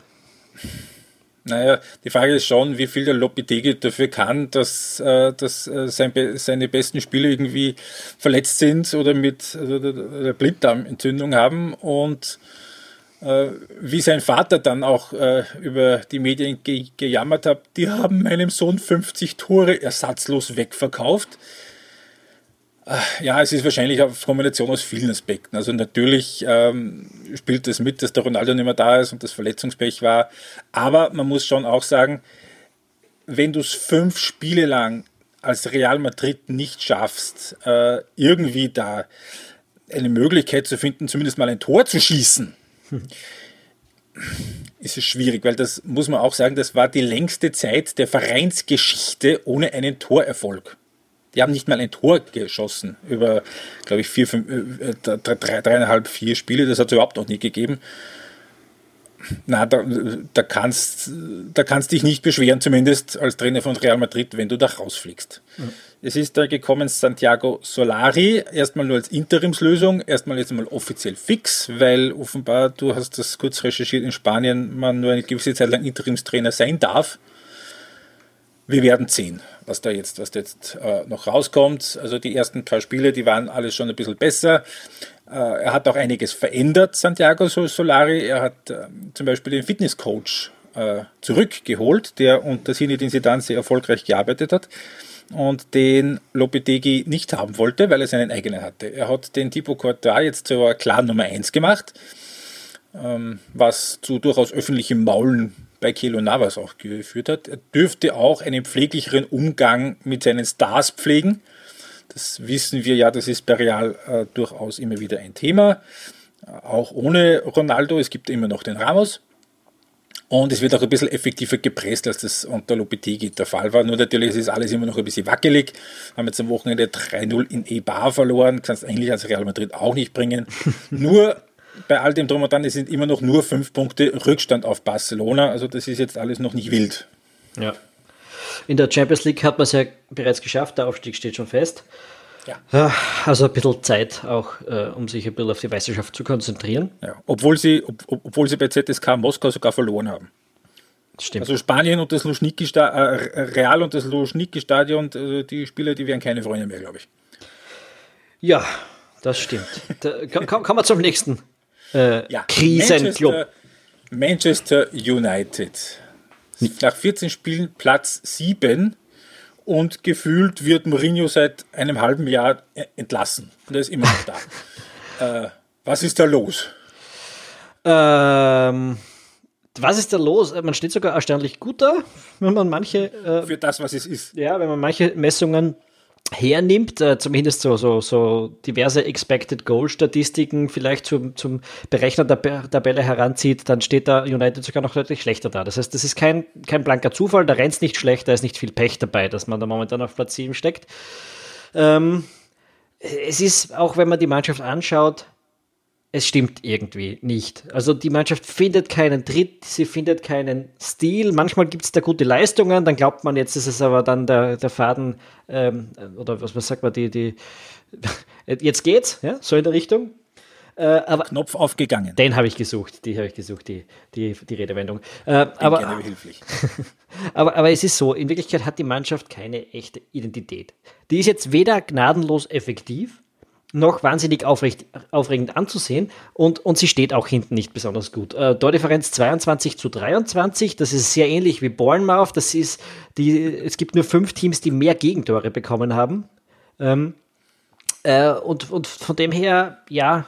Naja, die Frage ist schon, wie viel der Lopetegi dafür kann, dass, äh, dass äh, sein, seine besten Spieler irgendwie verletzt sind oder mit also, Blinddarmentzündung haben und äh, wie sein Vater dann auch äh, über die Medien ge gejammert hat, die haben meinem Sohn 50 Tore ersatzlos wegverkauft. Ja, es ist wahrscheinlich eine Kombination aus vielen Aspekten. Also natürlich ähm, spielt es mit, dass der Ronaldo nicht mehr da ist und das Verletzungspech war. Aber man muss schon auch sagen, wenn du es fünf Spiele lang als Real Madrid nicht schaffst, äh, irgendwie da eine Möglichkeit zu finden, zumindest mal ein Tor zu schießen, *laughs* ist es schwierig, weil das muss man auch sagen, das war die längste Zeit der Vereinsgeschichte ohne einen Torerfolg. Die haben nicht mal ein Tor geschossen über, glaube ich, vier, fünf, äh, äh drei, dreieinhalb, vier Spiele. Das hat es überhaupt noch nie gegeben. Na, da, da, kannst, da kannst dich nicht beschweren, zumindest als Trainer von Real Madrid, wenn du da rausfliegst. Mhm. Es ist da gekommen Santiago Solari, erstmal nur als Interimslösung, erstmal jetzt mal offiziell fix, weil offenbar, du hast das kurz recherchiert, in Spanien man nur eine gewisse Zeit lang Interimstrainer sein darf. Wir werden sehen, was da jetzt, was da jetzt äh, noch rauskommt. Also die ersten paar Spiele, die waren alles schon ein bisschen besser. Äh, er hat auch einiges verändert, Santiago Solari. Er hat äh, zum Beispiel den Fitnesscoach äh, zurückgeholt, der unter Zinedine Zidane sehr erfolgreich gearbeitet hat und den Lopetegi nicht haben wollte, weil er seinen eigenen hatte. Er hat den Tipo Courtois jetzt zur klaren Nummer 1 gemacht, ähm, was zu durchaus öffentlichem Maulen bei Kelo Navas auch geführt hat. Er dürfte auch einen pfleglicheren Umgang mit seinen Stars pflegen. Das wissen wir ja, das ist bei Real äh, durchaus immer wieder ein Thema. Auch ohne Ronaldo, es gibt immer noch den Ramos. Und es wird auch ein bisschen effektiver gepresst, als das unter Lopetegi der Fall war. Nur natürlich ist alles immer noch ein bisschen wackelig. Haben jetzt am Wochenende 3-0 in E-Bar verloren. Kannst eigentlich als Real Madrid auch nicht bringen. *laughs* Nur bei all dem drum und dran, es sind immer noch nur fünf Punkte Rückstand auf Barcelona. Also das ist jetzt alles noch nicht wild. Ja. In der Champions League hat man es ja bereits geschafft, der Aufstieg steht schon fest. Ja. Also ein bisschen Zeit auch, äh, um sich ein bisschen auf die Meisterschaft zu konzentrieren. Ja. Obwohl, sie, ob, obwohl sie bei ZSK Moskau sogar verloren haben. Stimmt. Also Spanien und das Luschniki äh, Real und das Luschniki Stadion, äh, die Spieler, die wären keine Freunde mehr, glaube ich. Ja, das stimmt. da, komm, kommen wir zum nächsten äh, ja, Krisenclub. Manchester, Manchester United. Nach 14 Spielen Platz 7 und gefühlt wird Mourinho seit einem halben Jahr entlassen. Und er ist immer noch da. *laughs* äh, was ist da los? Ähm, was ist da los? Man steht sogar erstaunlich gut da, wenn man manche. Äh, Für das, was es ist. Ja, wenn man manche Messungen hernimmt, äh, zumindest so, so, so diverse Expected Goal Statistiken vielleicht zum, zum Berechner der Tabelle heranzieht, dann steht da United sogar noch deutlich schlechter da. Das heißt, das ist kein, kein blanker Zufall, da rennt es nicht schlecht, da ist nicht viel Pech dabei, dass man da momentan auf Platz 7 steckt. Ähm, es ist, auch wenn man die Mannschaft anschaut, es stimmt irgendwie nicht. Also die Mannschaft findet keinen Tritt, sie findet keinen Stil. Manchmal gibt es da gute Leistungen, dann glaubt man, jetzt ist es aber dann der, der Faden, ähm, oder was, was sagt man, die, die, *laughs* jetzt geht's, ja, so in der Richtung. Äh, aber Knopf aufgegangen. Den habe ich gesucht, die habe ich gesucht, die, die, die Redewendung. Äh, aber, *laughs* aber, aber es ist so, in Wirklichkeit hat die Mannschaft keine echte Identität. Die ist jetzt weder gnadenlos effektiv, noch wahnsinnig aufrecht, aufregend anzusehen und, und sie steht auch hinten nicht besonders gut. Äh, Tordifferenz 22 zu 23, das ist sehr ähnlich wie Bournemouth. Das ist die, es gibt nur fünf Teams, die mehr Gegentore bekommen haben. Ähm, äh, und, und von dem her, ja,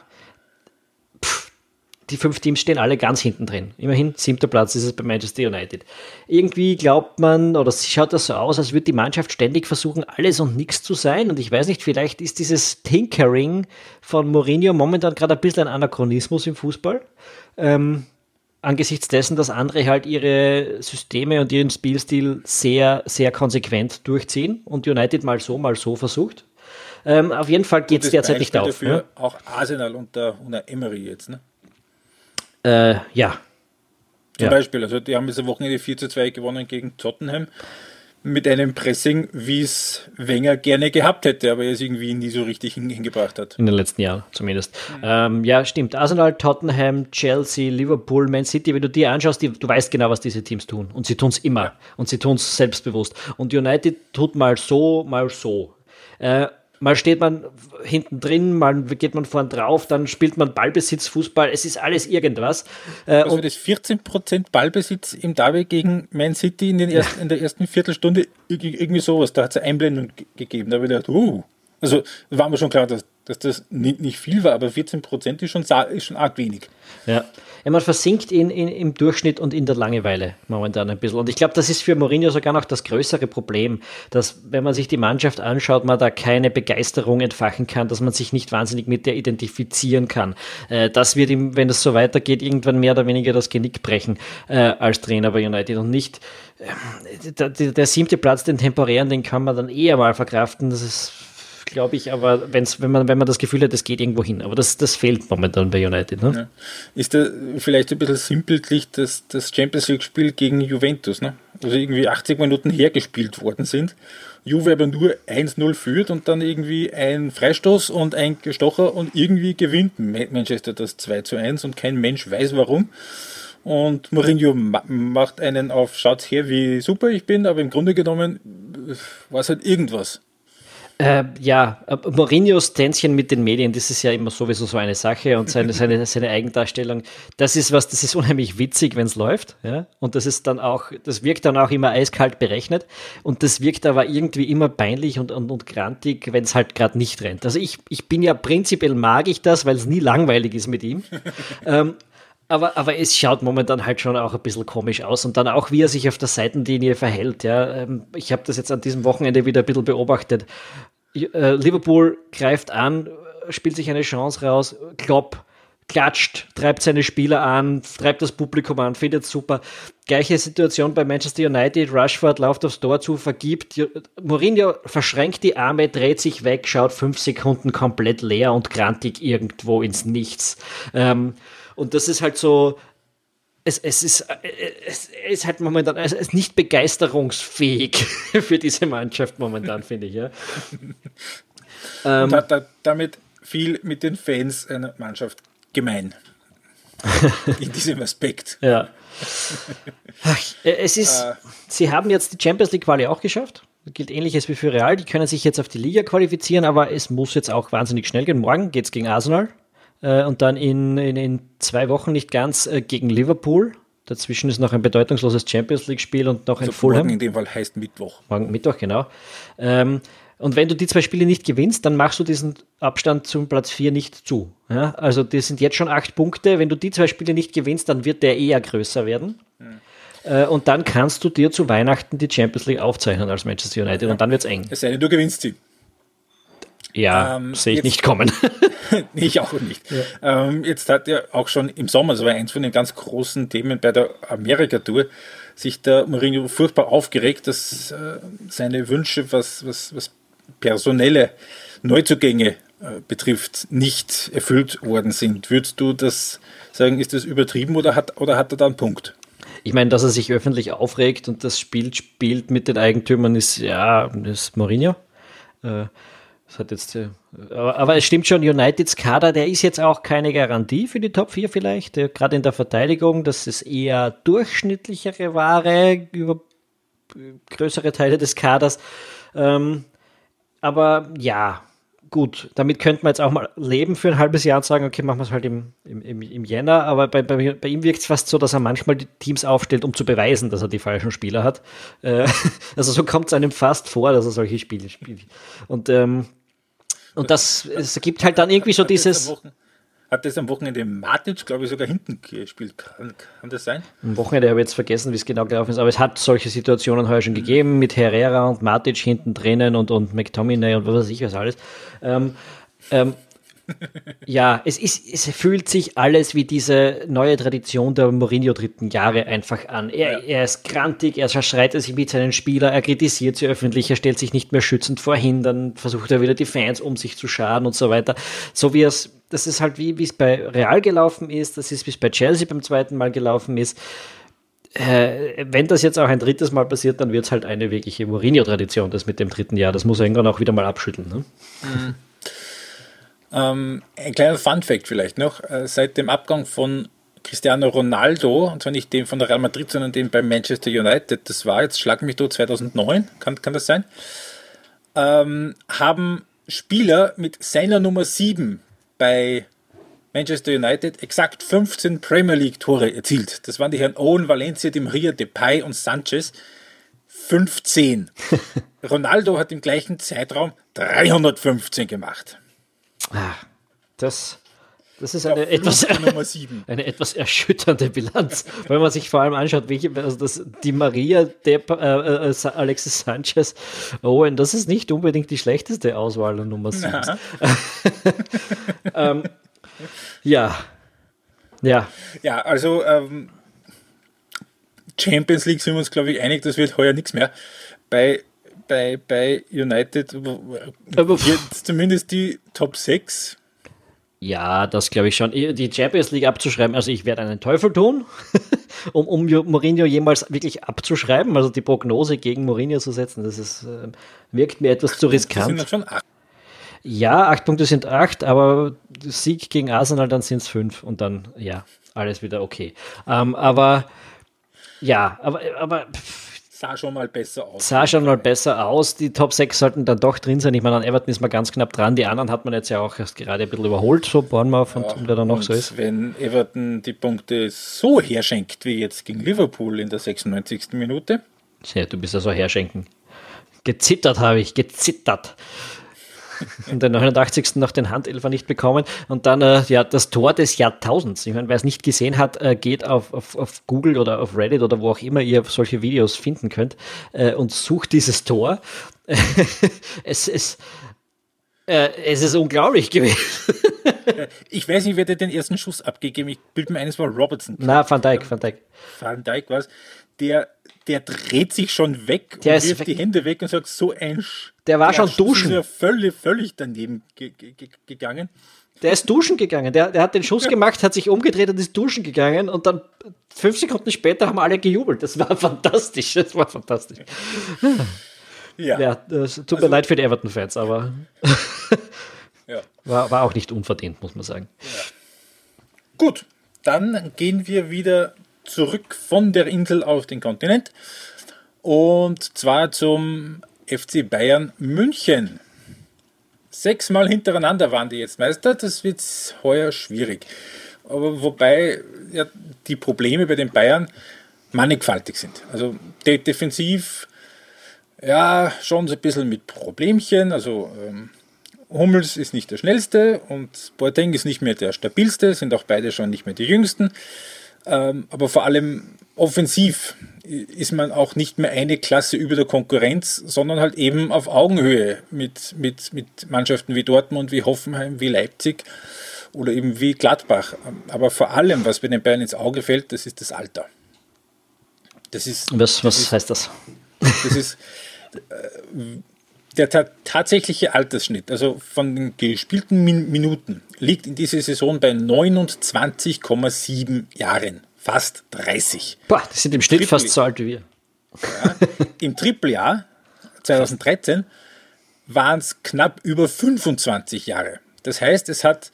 die fünf Teams stehen alle ganz hinten drin. Immerhin siebter Platz ist es bei Manchester United. Irgendwie glaubt man, oder schaut das so aus, als würde die Mannschaft ständig versuchen, alles und nichts zu sein. Und ich weiß nicht, vielleicht ist dieses Tinkering von Mourinho momentan gerade ein bisschen ein Anachronismus im Fußball. Ähm, angesichts dessen, dass andere halt ihre Systeme und ihren Spielstil sehr, sehr konsequent durchziehen und United mal so, mal so versucht. Ähm, auf jeden Fall geht es derzeit nicht auf. Dafür ne? Auch Arsenal unter, unter Emery jetzt, ne? Äh, ja. Zum ja. Beispiel, also die haben diese Wochenende 4 zu 2 gewonnen gegen Tottenham mit einem Pressing, wie es Wenger gerne gehabt hätte, aber er es irgendwie nie so richtig hingebracht hat. In den letzten Jahren zumindest. Mhm. Ähm, ja, stimmt. Arsenal, Tottenham, Chelsea, Liverpool, Man City, wenn du dir anschaust, die, du weißt genau, was diese Teams tun. Und sie tun es immer. Ja. Und sie tun es selbstbewusst. Und United tut mal so, mal so. Äh, Mal steht man hinten drin, mal geht man vorn drauf, dann spielt man Ballbesitz, Fußball, es ist alles irgendwas. Äh, also das 14% Ballbesitz im Derby gegen Man City in, den ersten, in der ersten Viertelstunde, irgendwie sowas, da hat es Einblendung gegeben, da habe ich gedacht, uh, also war mir schon klar, dass, dass das nicht, nicht viel war, aber 14% ist schon, ist schon arg wenig. Ja. Ja, man versinkt in, in, im Durchschnitt und in der Langeweile momentan ein bisschen. Und ich glaube, das ist für Mourinho sogar noch das größere Problem, dass, wenn man sich die Mannschaft anschaut, man da keine Begeisterung entfachen kann, dass man sich nicht wahnsinnig mit der identifizieren kann. Äh, das wird ihm, wenn das so weitergeht, irgendwann mehr oder weniger das Genick brechen äh, als Trainer bei United und nicht äh, der, der, siebte Platz, den temporären, den kann man dann eher mal verkraften. Das ist glaube ich, aber wenn's, wenn, man, wenn man das Gefühl hat, es geht irgendwo hin. Aber das, das fehlt momentan bei United. Ne? Ja. Ist da vielleicht ein bisschen simpeltlich das, das Champions League-Spiel gegen Juventus, ne? also irgendwie 80 Minuten hergespielt worden sind. Juve aber nur 1-0 führt und dann irgendwie ein Freistoß und ein Gestocher und irgendwie gewinnt Manchester das 2 zu 1 und kein Mensch weiß warum. Und Mourinho macht einen auf, schaut her, wie super ich bin, aber im Grunde genommen war es halt irgendwas. Äh, ja, äh, Mourinhos Tänzchen mit den Medien, das ist ja immer sowieso so eine Sache und seine, seine, seine Eigendarstellung, das ist was, das ist unheimlich witzig, wenn es läuft, ja, und das ist dann auch, das wirkt dann auch immer eiskalt berechnet und das wirkt aber irgendwie immer peinlich und, und, und grantig, wenn es halt gerade nicht rennt. Also ich, ich bin ja prinzipiell mag ich das, weil es nie langweilig ist mit ihm. ähm, aber, aber es schaut momentan halt schon auch ein bisschen komisch aus und dann auch, wie er sich auf der Seitenlinie verhält. Ja. Ähm, ich habe das jetzt an diesem Wochenende wieder ein bisschen beobachtet. Äh, Liverpool greift an, spielt sich eine Chance raus. Klopp klatscht, treibt seine Spieler an, treibt das Publikum an, findet super. Gleiche Situation bei Manchester United, Rushford läuft aufs Tor zu, vergibt. Mourinho verschränkt die Arme, dreht sich weg, schaut fünf Sekunden komplett leer und grantig irgendwo ins Nichts. Ähm, und das ist halt so, es, es, ist, es ist halt momentan es ist nicht begeisterungsfähig *laughs* für diese Mannschaft momentan, finde ich. Ja. *laughs* und hat da, damit viel mit den Fans einer Mannschaft gemein. *laughs* In diesem Aspekt. Ja. Ach, es ist, äh, sie haben jetzt die Champions League Quali auch geschafft. Das gilt ähnliches wie für Real. Die können sich jetzt auf die Liga qualifizieren, aber es muss jetzt auch wahnsinnig schnell gehen. Morgen geht es gegen Arsenal äh, und dann in, in, in, zwei Wochen nicht ganz äh, gegen Liverpool. Dazwischen ist noch ein bedeutungsloses Champions League-Spiel und noch also ein Fulham. Morgen in dem Fall heißt Mittwoch. Morgen Mittwoch, genau. Ähm, und wenn du die zwei Spiele nicht gewinnst, dann machst du diesen Abstand zum Platz 4 nicht zu. Ja? Also das sind jetzt schon acht Punkte. Wenn du die zwei Spiele nicht gewinnst, dann wird der eher größer werden. Mhm. und dann kannst du dir zu Weihnachten die Champions League aufzeichnen als Manchester United ja. und dann wird es eng. Es sei denn, du gewinnst sie. Ja, ähm, sehe ich jetzt, nicht kommen. *laughs* ich auch nicht. Ja. Ähm, jetzt hat er auch schon im Sommer, das war eins von den ganz großen Themen bei der Amerika-Tour, sich der Mourinho furchtbar aufgeregt, dass äh, seine Wünsche, was, was, was personelle Neuzugänge äh, betrifft, nicht erfüllt worden sind. Würdest du das sagen, ist das übertrieben oder hat, oder hat er da einen Punkt? Ich meine, dass er sich öffentlich aufregt und das Spiel spielt mit den Eigentümern, ist ja, das ist Mourinho. Äh, das hat jetzt, äh, aber, aber, es stimmt schon, Uniteds Kader, der ist jetzt auch keine Garantie für die Top 4 vielleicht. Gerade in der Verteidigung, dass es eher durchschnittlichere Ware über größere Teile des Kaders. Ähm, aber ja, gut, damit könnte man jetzt auch mal leben für ein halbes Jahr und sagen, okay, machen wir es halt im, im, im Jänner. Aber bei, bei, bei ihm wirkt es fast so, dass er manchmal die Teams aufstellt, um zu beweisen, dass er die falschen Spieler hat. Äh, *laughs* also so kommt es einem fast vor, dass er solche Spiele spielt. Und, ähm, und das, es gibt halt dann irgendwie so dieses hat das am Wochenende Matic, glaube ich, sogar hinten gespielt. Kann, kann das sein? Am Wochenende habe ich jetzt vergessen, wie es genau gelaufen ist, aber es hat solche Situationen heuer schon mhm. gegeben, mit Herrera und Matic hinten drinnen und, und McTominay und was weiß ich was alles. Ähm, ähm, ja, es ist, es fühlt sich alles wie diese neue Tradition der Mourinho dritten Jahre einfach an. Er, ja. er ist grantig, er schreit sich mit seinen Spielern, er kritisiert sie öffentlich, er stellt sich nicht mehr schützend vorhin, dann versucht er wieder die Fans um sich zu schaden und so weiter. So wie es das ist halt wie, wie es bei Real gelaufen ist, das ist, wie es bei Chelsea beim zweiten Mal gelaufen ist. Äh, wenn das jetzt auch ein drittes Mal passiert, dann wird es halt eine wirkliche Mourinho-Tradition, das mit dem dritten Jahr. Das muss er irgendwann auch wieder mal abschütteln. Ne? Mhm. Ähm, ein kleiner Fun-Fact vielleicht noch: äh, Seit dem Abgang von Cristiano Ronaldo, und zwar nicht dem von der Real Madrid, sondern dem bei Manchester United, das war jetzt, schlag mich tot, 2009, kann, kann das sein, ähm, haben Spieler mit seiner Nummer 7 bei Manchester United exakt 15 Premier League Tore erzielt. Das waren die Herren Owen, Valencia, Di Maria, Depay und Sanchez. 15. *laughs* Ronaldo hat im gleichen Zeitraum 315 gemacht. Ah, das, das ist eine, ja, etwas, *laughs* eine etwas erschütternde Bilanz, wenn man sich vor allem anschaut, welche, also das, die Maria, Depp, äh, äh, Alexis Sanchez, Owen, das ist nicht unbedingt die schlechteste Auswahl der Nummer 7. *laughs* ähm, ja. Ja. Ja, also ähm, Champions League sind wir uns, glaube ich, einig, das wird heuer nichts mehr. Bei, bei, bei United wird zumindest die Top 6 ja, das glaube ich schon. Die Champions League abzuschreiben, also ich werde einen Teufel tun, *laughs* um, um Mourinho jemals wirklich abzuschreiben, also die Prognose gegen Mourinho zu setzen, das ist, äh, wirkt mir etwas zu riskant. Das sind schon acht. Ja, acht Punkte sind acht, aber Sieg gegen Arsenal, dann sind es fünf und dann, ja, alles wieder okay. Ähm, aber ja, aber, aber sah schon mal besser aus. Sah schon mal besser aus. Die Top 6 sollten dann doch drin sein. Ich meine, an Everton ist man ganz knapp dran. Die anderen hat man jetzt ja auch erst gerade ein bisschen überholt, so Bournemouth und, ja, und wer da noch so ist. Wenn Everton die Punkte so herschenkt wie jetzt gegen Liverpool in der 96. Minute. Ja, du bist ja so herschenken. Gezittert habe ich, gezittert in der 89. noch den Handelfer nicht bekommen. Und dann äh, ja, das Tor des Jahrtausends. Ich meine, wer es nicht gesehen hat, äh, geht auf, auf, auf Google oder auf Reddit oder wo auch immer ihr solche Videos finden könnt äh, und sucht dieses Tor. *laughs* es ist, äh, es ist unglaublich gewesen. *laughs* ich weiß nicht, wer der den ersten Schuss abgegeben Ich bilde mir eines war Robertson. Na, Van Dijk, Van Dijk. Van Dijk war es. Der, der dreht sich schon weg der und wirft die Hände weg und sagt, so ein Sch Der war der schon duschen. Ist ja völlig, völlig daneben ge ge gegangen. Der ist duschen gegangen. Der, der hat den Schuss gemacht, hat sich umgedreht und ist duschen gegangen und dann fünf Sekunden später haben alle gejubelt. Das war *laughs* fantastisch. Das war fantastisch. Ja. ja es tut also, mir leid für die Everton-Fans, aber *laughs* ja. war, war auch nicht unverdient, muss man sagen. Ja. Gut, dann gehen wir wieder zurück von der Insel auf den Kontinent und zwar zum FC Bayern München. Sechsmal hintereinander waren die jetzt Meister, das wird heuer schwierig. Aber wobei ja, die Probleme bei den Bayern mannigfaltig sind. Also de defensiv ja schon so ein bisschen mit Problemchen. Also ähm, Hummels ist nicht der schnellste und Boateng ist nicht mehr der stabilste, sind auch beide schon nicht mehr die jüngsten. Ähm, aber vor allem offensiv ist man auch nicht mehr eine Klasse über der Konkurrenz, sondern halt eben auf Augenhöhe mit, mit, mit Mannschaften wie Dortmund, wie Hoffenheim, wie Leipzig oder eben wie Gladbach. Aber vor allem, was bei den Bayern ins Auge fällt, das ist das Alter. Das ist, was was das heißt das? Das ist äh, der ta tatsächliche Altersschnitt, also von den gespielten Min Minuten, liegt in dieser Saison bei 29,7 Jahren. Fast 30. Boah, das sind im Schnitt fast so alt wie wir. Ja, Im Trippeljahr 2013 waren es knapp über 25 Jahre. Das heißt, es hat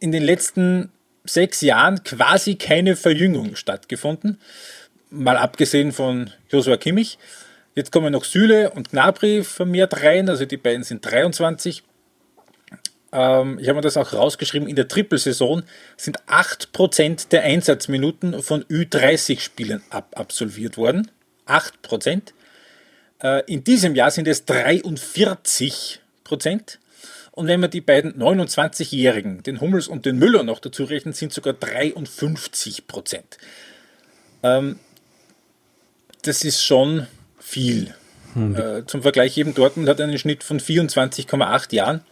in den letzten sechs Jahren quasi keine Verjüngung stattgefunden. Mal abgesehen von Joshua Kimmich. Jetzt kommen noch Süle und Gnabry vermehrt rein, also die beiden sind 23. Ähm, ich habe mir das auch rausgeschrieben, in der Trippelsaison sind 8% der Einsatzminuten von Ü30-Spielen ab absolviert worden. 8%. Äh, in diesem Jahr sind es 43%. Und wenn man die beiden 29-Jährigen, den Hummels und den Müller noch dazu rechnet, sind sogar 53% Ähm, das ist schon viel. Hm. Äh, zum Vergleich eben Dortmund hat einen Schnitt von 24,8 Jahren.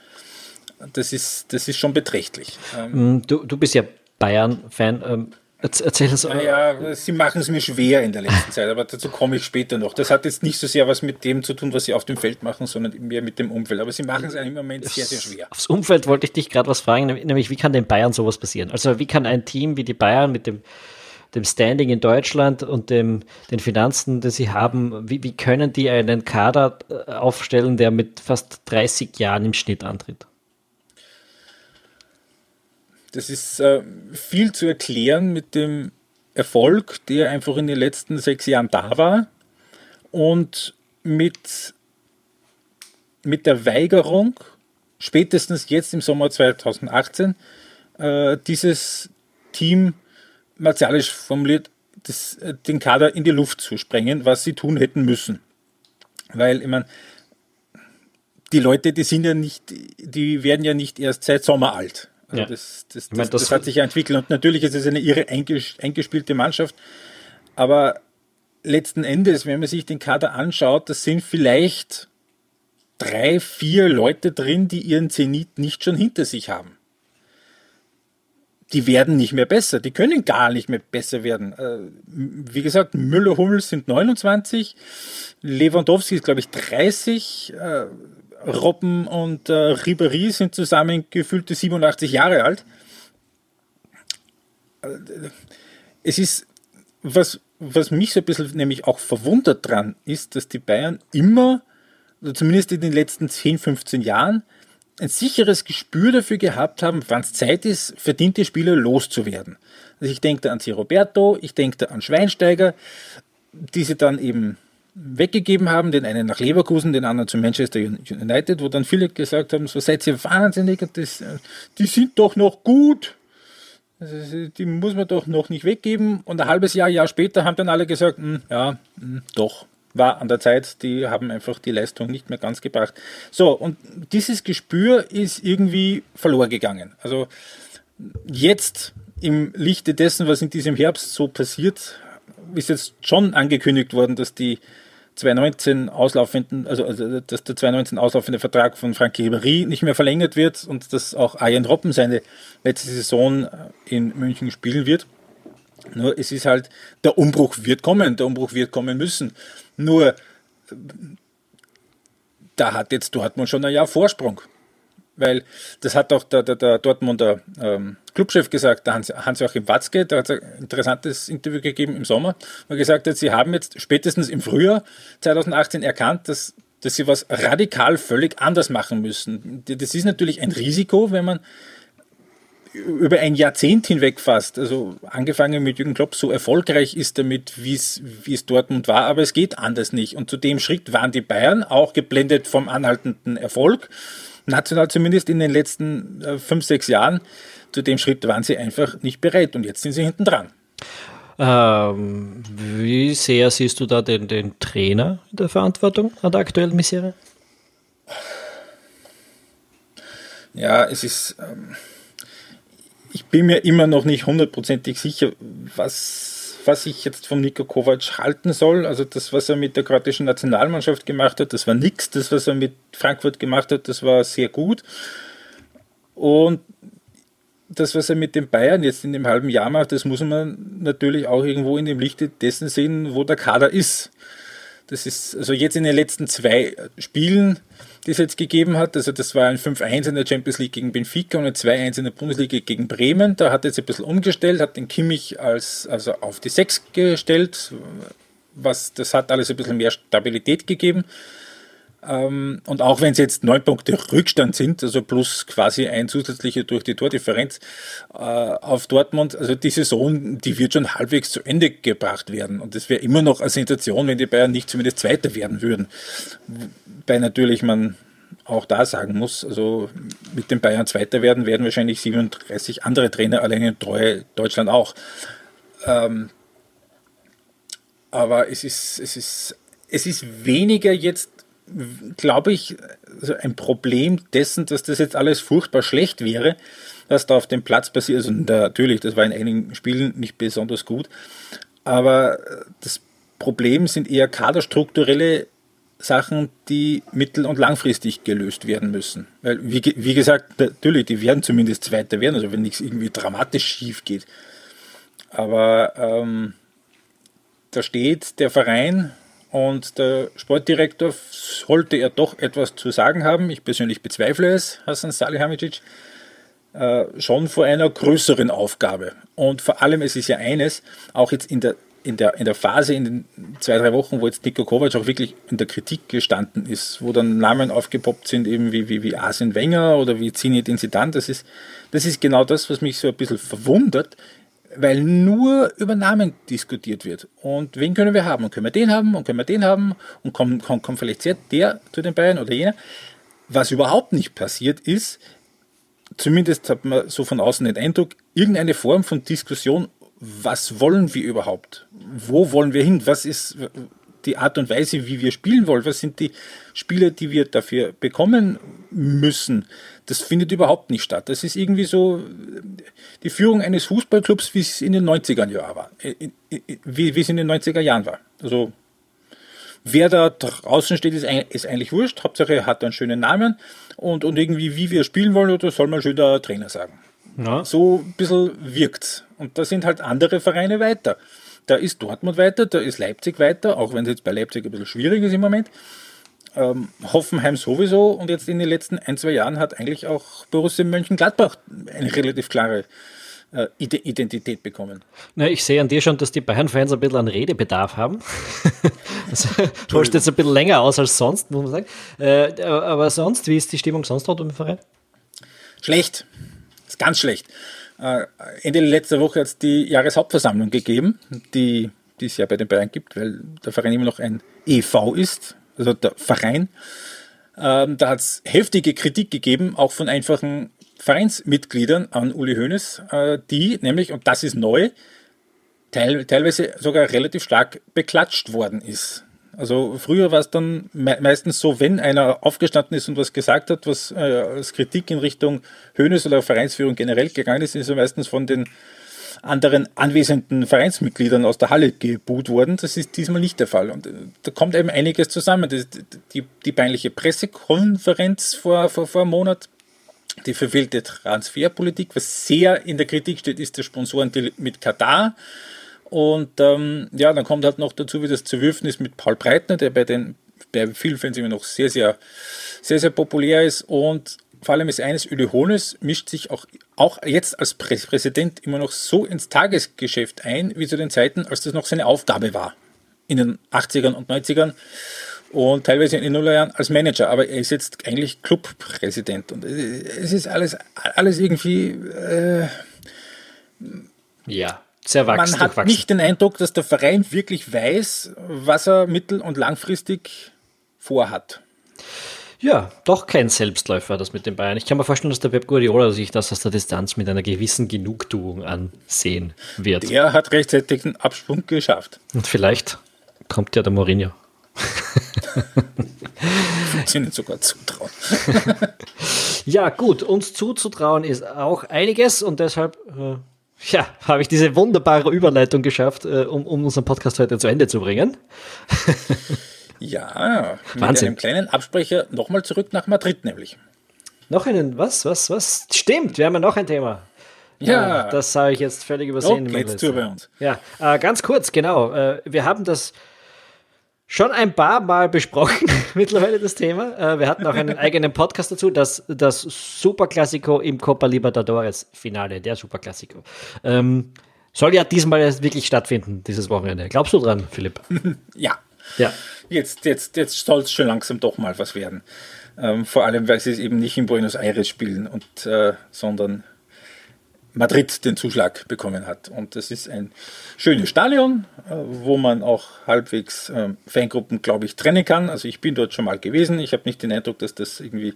Das ist, das ist schon beträchtlich. Ähm, hm, du, du bist ja Bayern-Fan. Ähm, erzähl das Ja, sie machen es mir schwer in der letzten Zeit, aber dazu komme ich später noch. Das hat jetzt nicht so sehr was mit dem zu tun, was sie auf dem Feld machen, sondern mehr mit dem Umfeld. Aber sie machen es im Moment sehr, sehr schwer. Aufs Umfeld wollte ich dich gerade was fragen, nämlich wie kann den Bayern sowas passieren? Also wie kann ein Team wie die Bayern mit dem dem Standing in Deutschland und dem, den Finanzen, die sie haben, wie, wie können die einen Kader äh, aufstellen, der mit fast 30 Jahren im Schnitt antritt? Das ist äh, viel zu erklären mit dem Erfolg, der einfach in den letzten sechs Jahren da war und mit, mit der Weigerung, spätestens jetzt im Sommer 2018, äh, dieses Team martialisch formuliert, das, äh, den Kader in die Luft zu sprengen, was sie tun hätten müssen. Weil, ich meine, die Leute, die sind ja nicht, die werden ja nicht erst seit Sommer alt. Ja. das, das, das, das, hat sich ja entwickelt und natürlich ist es eine irre eingespielte Mannschaft, aber letzten Endes, wenn man sich den Kader anschaut, das sind vielleicht drei, vier Leute drin, die ihren Zenit nicht schon hinter sich haben die werden nicht mehr besser. Die können gar nicht mehr besser werden. Äh, wie gesagt, Müller, Hummels sind 29, Lewandowski ist, glaube ich, 30, äh, Robben und äh, Ribéry sind zusammen gefühlte 87 Jahre alt. Es ist, was, was mich so ein bisschen nämlich auch verwundert dran ist, dass die Bayern immer, zumindest in den letzten 10, 15 Jahren, ein sicheres Gespür dafür gehabt haben, wann es Zeit ist, verdiente Spieler loszuwerden. Also ich denke da an. Roberto, ich denke da an Schweinsteiger, die sie dann eben weggegeben haben, den einen nach Leverkusen, den anderen zu Manchester United, wo dann viele gesagt haben, so seid ihr wahnsinnig, das, die sind doch noch gut. Also die muss man doch noch nicht weggeben. Und ein halbes Jahr, Jahr später haben dann alle gesagt, hm, ja, hm, doch, war an der Zeit, die haben einfach die Leistung nicht mehr ganz gebracht. So, und dieses Gespür ist irgendwie verloren gegangen. Also jetzt im Lichte dessen, was in diesem Herbst so passiert, ist jetzt schon angekündigt worden, dass die, 2019 auslaufenden, also, also dass der 2019 auslaufende Vertrag von Frank Ribéry nicht mehr verlängert wird und dass auch Arjen Robben seine letzte Saison in München spielen wird. Nur es ist halt, der Umbruch wird kommen, der Umbruch wird kommen müssen. Nur da hat jetzt Dortmund schon ein Jahr Vorsprung. Weil das hat auch der, der, der Dortmunder ähm, Clubchef gesagt, der Hans-Joachim Watzke, der hat ein interessantes Interview gegeben im Sommer, wo er gesagt hat, sie haben jetzt spätestens im Frühjahr 2018 erkannt, dass, dass sie was radikal völlig anders machen müssen. Das ist natürlich ein Risiko, wenn man über ein Jahrzehnt hinweg fast, also angefangen mit Jürgen Klopp, so erfolgreich ist damit, wie es Dortmund war, aber es geht anders nicht. Und zu dem Schritt waren die Bayern auch geblendet vom anhaltenden Erfolg national zumindest in den letzten äh, fünf, sechs Jahren, zu dem Schritt waren sie einfach nicht bereit und jetzt sind sie hinten dran. Ähm, wie sehr siehst du da den, den Trainer in der Verantwortung an der aktuellen Misere? Ja, es ist. Ähm, ich bin mir immer noch nicht hundertprozentig sicher, was was ich jetzt von Niko Kovac halten soll. Also das, was er mit der kroatischen Nationalmannschaft gemacht hat, das war nichts. Das, was er mit Frankfurt gemacht hat, das war sehr gut. Und das, was er mit den Bayern jetzt in dem halben Jahr macht, das muss man natürlich auch irgendwo in dem Lichte dessen sehen, wo der Kader ist. Das ist also jetzt in den letzten zwei Spielen die es jetzt gegeben hat. Also das war ein 5-1 in der Champions League gegen Benfica und ein 2-1 in der Bundesliga gegen Bremen. Da hat er jetzt ein bisschen umgestellt, hat den Kimmich als, also auf die 6 gestellt. Was, das hat alles ein bisschen mehr Stabilität gegeben. Ähm, und auch wenn es jetzt neun Punkte Rückstand sind, also plus quasi ein zusätzlicher durch die Tordifferenz äh, auf Dortmund, also die Saison, die wird schon halbwegs zu Ende gebracht werden. Und es wäre immer noch eine Sensation, wenn die Bayern nicht zumindest Zweiter werden würden. Wobei natürlich man auch da sagen muss, also mit den Bayern Zweiter werden, werden wahrscheinlich 37 andere Trainer allein in Deutschland auch. Ähm, aber es ist, es ist, es ist weniger jetzt glaube ich, also ein Problem dessen, dass das jetzt alles furchtbar schlecht wäre, was da auf dem Platz passiert. Also natürlich, das war in einigen Spielen nicht besonders gut, aber das Problem sind eher kaderstrukturelle Sachen, die mittel- und langfristig gelöst werden müssen. Weil, wie, wie gesagt, natürlich, die werden zumindest Zweiter werden, also wenn nichts irgendwie dramatisch schief geht. Aber ähm, da steht der Verein und der Sportdirektor sollte er doch etwas zu sagen haben. Ich persönlich bezweifle es, Hassan Salihamidzic, äh, schon vor einer größeren Aufgabe. Und vor allem, es ist ja eines, auch jetzt in der, in der, in der Phase, in den zwei, drei Wochen, wo jetzt Niko Kovac auch wirklich in der Kritik gestanden ist, wo dann Namen aufgepoppt sind, eben wie, wie, wie Arsene Wenger oder wie Zinedine Zidane, das ist, das ist genau das, was mich so ein bisschen verwundert, weil nur über Namen diskutiert wird. Und wen können wir haben? Und können wir den haben? Und können wir den haben? Und kommt, kommt, kommt vielleicht der zu den Bayern oder jener? Was überhaupt nicht passiert ist, zumindest hat man so von außen den Eindruck, irgendeine Form von Diskussion, was wollen wir überhaupt? Wo wollen wir hin? Was ist die Art und Weise, wie wir spielen wollen? Was sind die Spiele, die wir dafür bekommen müssen? Das findet überhaupt nicht statt. Das ist irgendwie so die Führung eines Fußballclubs, wie es in den 90er Jahren war. Äh, wie, wie es in den 90er Jahren war. Also, wer da draußen steht, ist, eigentlich wurscht. Hauptsache, er hat einen schönen Namen und, und irgendwie, wie wir spielen wollen, oder soll man schön der Trainer sagen. Ja. So ein bisschen wirkt's. Und da sind halt andere Vereine weiter. Da ist Dortmund weiter, da ist Leipzig weiter, auch wenn es jetzt bei Leipzig ein bisschen schwierig ist im Moment. Ähm, Hoffenheim sowieso und jetzt in den letzten ein, zwei Jahren hat eigentlich auch Borussia Mönchengladbach eine relativ klare äh, Identität bekommen. Na, ich sehe an dir schon, dass die Bayern-Fans ein bisschen an Redebedarf haben. *laughs* das holst jetzt ein bisschen länger aus als sonst, muss man sagen. Äh, aber sonst, wie ist die Stimmung sonst dort im Verein? Schlecht. Ist ganz schlecht. Äh, Ende letzter Woche hat es die Jahreshauptversammlung gegeben, die, die es ja bei den Bayern gibt, weil der Verein immer noch ein EV ist, also der Verein. Ähm, da hat es heftige Kritik gegeben, auch von einfachen Vereinsmitgliedern an Uli Hoeneß, äh, die nämlich, und das ist neu, teil, teilweise sogar relativ stark beklatscht worden ist. Also früher war es dann me meistens so, wenn einer aufgestanden ist und was gesagt hat, was äh, als Kritik in Richtung Hönes oder Vereinsführung generell gegangen ist, ist er meistens von den anderen anwesenden Vereinsmitgliedern aus der Halle geboot worden. Das ist diesmal nicht der Fall. Und äh, da kommt eben einiges zusammen. Das, die, die peinliche Pressekonferenz vor, vor, vor einem Monat, die verfehlte Transferpolitik, was sehr in der Kritik steht, ist der Sponsorendeal mit Katar. Und ähm, ja, dann kommt halt noch dazu, wie das ist mit Paul Breitner, der bei den bei vielen Fans immer noch sehr, sehr, sehr, sehr populär ist. Und vor allem ist eines, Uli Hones mischt sich auch, auch jetzt als Präsident immer noch so ins Tagesgeschäft ein, wie zu den Zeiten, als das noch seine Aufgabe war. In den 80ern und 90ern und teilweise in den Nullerjahren als Manager, aber er ist jetzt eigentlich Clubpräsident und es ist alles, alles irgendwie. Äh, ja, sehr wachsen. Man hat nicht den Eindruck, dass der Verein wirklich weiß, was er mittel- und langfristig vorhat. Ja, doch kein Selbstläufer, das mit den Bayern. Ich kann mir vorstellen, dass der Pep Guardiola sich das aus der Distanz mit einer gewissen Genugtuung ansehen wird. Der hat rechtzeitig einen Absprung geschafft. Und vielleicht kommt ja der Mourinho. Ich Ihnen sogar zutrauen. *laughs* ja, gut, uns zuzutrauen ist auch einiges und deshalb äh, ja, habe ich diese wunderbare Überleitung geschafft, äh, um, um unseren Podcast heute zu Ende zu bringen. *laughs* ja, mit Wahnsinn. einem kleinen Absprecher nochmal zurück nach Madrid nämlich. Noch einen, was, was, was? Stimmt, wir haben ja noch ein Thema. Ja, ja das habe ich jetzt völlig übersehen. Oh, geht's zu bei uns. Ja, äh, ganz kurz, genau. Äh, wir haben das schon ein paar Mal besprochen, *laughs* mittlerweile das Thema. Äh, wir hatten auch einen *laughs* eigenen Podcast dazu, das, das Superklassiko im Copa Libertadores Finale, der Superklassiko. Ähm, soll ja diesmal wirklich stattfinden, dieses Wochenende. Glaubst du dran, Philipp? *laughs* ja. Ja. Jetzt, jetzt, jetzt soll es schon langsam doch mal was werden. Ähm, vor allem, weil sie es eben nicht in Buenos Aires spielen, und, äh, sondern Madrid den Zuschlag bekommen hat. Und das ist ein schönes Stadion, äh, wo man auch halbwegs ähm, Fangruppen, glaube ich, trennen kann. Also ich bin dort schon mal gewesen. Ich habe nicht den Eindruck, dass das irgendwie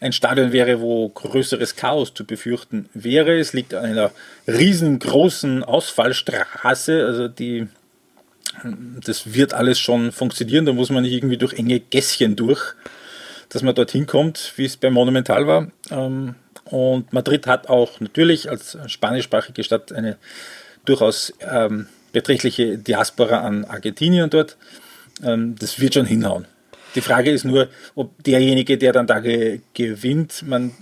ein Stadion wäre, wo größeres Chaos zu befürchten wäre. Es liegt an einer riesengroßen Ausfallstraße, also die das wird alles schon funktionieren. Da muss man nicht irgendwie durch enge Gässchen durch, dass man dorthin kommt, wie es bei Monumental war. Ähm, und Madrid hat auch natürlich als spanischsprachige Stadt eine durchaus ähm, beträchtliche Diaspora an Argentinien dort. Ähm, das wird schon hinhauen. Die Frage ist nur, ob derjenige, der dann da ge gewinnt, man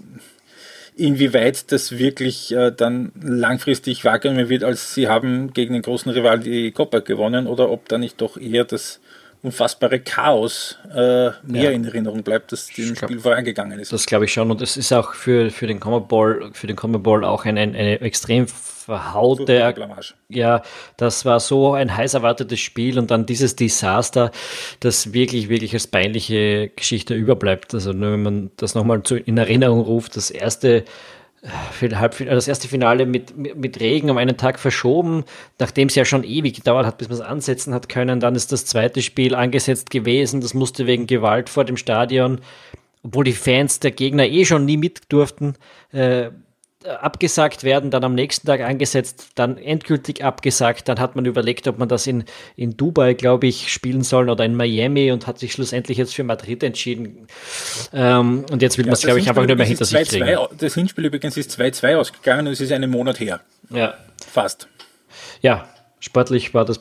inwieweit das wirklich äh, dann langfristig wahrgenommen wird, als sie haben gegen den großen Rival die Copa gewonnen, oder ob da nicht doch eher das unfassbare Chaos äh, mehr ja. in Erinnerung bleibt, das dem glaub, Spiel vorangegangen ist. Das glaube ich schon. Und es ist auch für, für den Common Ball, für den Common Ball auch ein, ein, eine extrem verhaute. Ja, das war so ein heiß erwartetes Spiel und dann dieses Desaster, das wirklich, wirklich als peinliche Geschichte überbleibt. Also wenn man das nochmal in Erinnerung ruft, das erste das erste Finale mit, mit, mit, Regen um einen Tag verschoben, nachdem es ja schon ewig gedauert hat, bis man es ansetzen hat können. Dann ist das zweite Spiel angesetzt gewesen. Das musste wegen Gewalt vor dem Stadion, obwohl die Fans der Gegner eh schon nie mit durften, äh, abgesagt werden, dann am nächsten Tag angesetzt, dann endgültig abgesagt. Dann hat man überlegt, ob man das in, in Dubai, glaube ich, spielen soll oder in Miami und hat sich schlussendlich jetzt für Madrid entschieden. Ähm, und jetzt will ja, man es, glaube ich, einfach nur mehr hinter sich kriegen. Das Hinspiel übrigens ist 2-2 ausgegangen und es ist einen Monat her. Ja. Fast. Ja, sportlich war das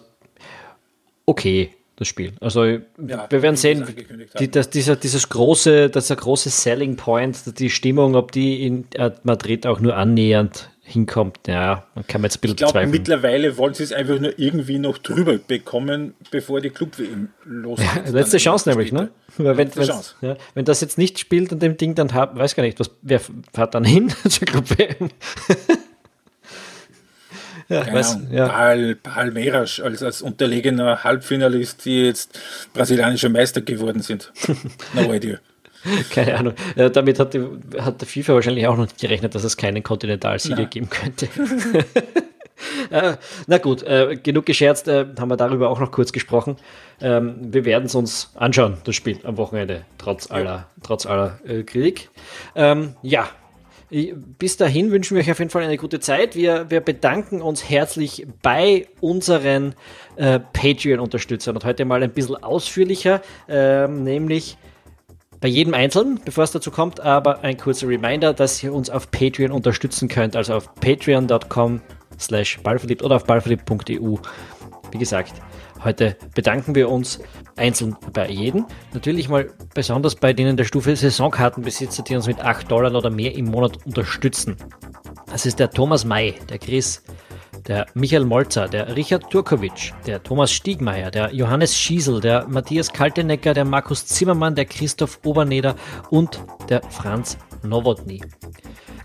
okay das Spiel. Also ja, wir werden sehen, die, das, dieser, dieses große, dieser große Selling Point, die Stimmung, ob die in äh, Madrid auch nur annähernd hinkommt. Ja, man kann jetzt ein bisschen ich glaube, mittlerweile wollen sie es einfach nur irgendwie noch drüber bekommen, bevor die Club losgeht. Ja, letzte Chance nämlich, ne? Weil wenn, Chance. Ja, wenn das jetzt nicht spielt an dem Ding, dann hab, weiß gar nicht, was, wer fährt dann hin *laughs* zur Club WM? Ja, weiß, ja. Pal, Palmeiras als, als unterlegener Halbfinalist, die jetzt brasilianischer Meister geworden sind. No *laughs* idea. Keine Ahnung. Ja, damit hat, die, hat der FIFA wahrscheinlich auch noch nicht gerechnet, dass es keinen Kontinentalsieger geben könnte. *laughs* äh, na gut, äh, genug gescherzt, äh, haben wir darüber auch noch kurz gesprochen. Ähm, wir werden es uns anschauen, das Spiel am Wochenende, trotz aller, trotz aller äh, Krieg. Ähm, ja, bis dahin wünschen wir euch auf jeden Fall eine gute Zeit. Wir, wir bedanken uns herzlich bei unseren äh, Patreon-Unterstützern und heute mal ein bisschen ausführlicher, äh, nämlich bei jedem Einzelnen, bevor es dazu kommt, aber ein kurzer Reminder, dass ihr uns auf Patreon unterstützen könnt, also auf patreon.com slash ballverliebt oder auf ballverliebt.eu. Wie gesagt, heute bedanken wir uns einzeln bei jedem. Natürlich mal besonders bei denen der Stufe Saisonkartenbesitzer, die uns mit 8 Dollar oder mehr im Monat unterstützen. Das ist der Thomas May, der Chris, der Michael Molzer, der Richard Turkovic, der Thomas Stiegmeier, der Johannes Schiesel, der Matthias Kaltenecker, der Markus Zimmermann, der Christoph Oberneder und der Franz Nowotny.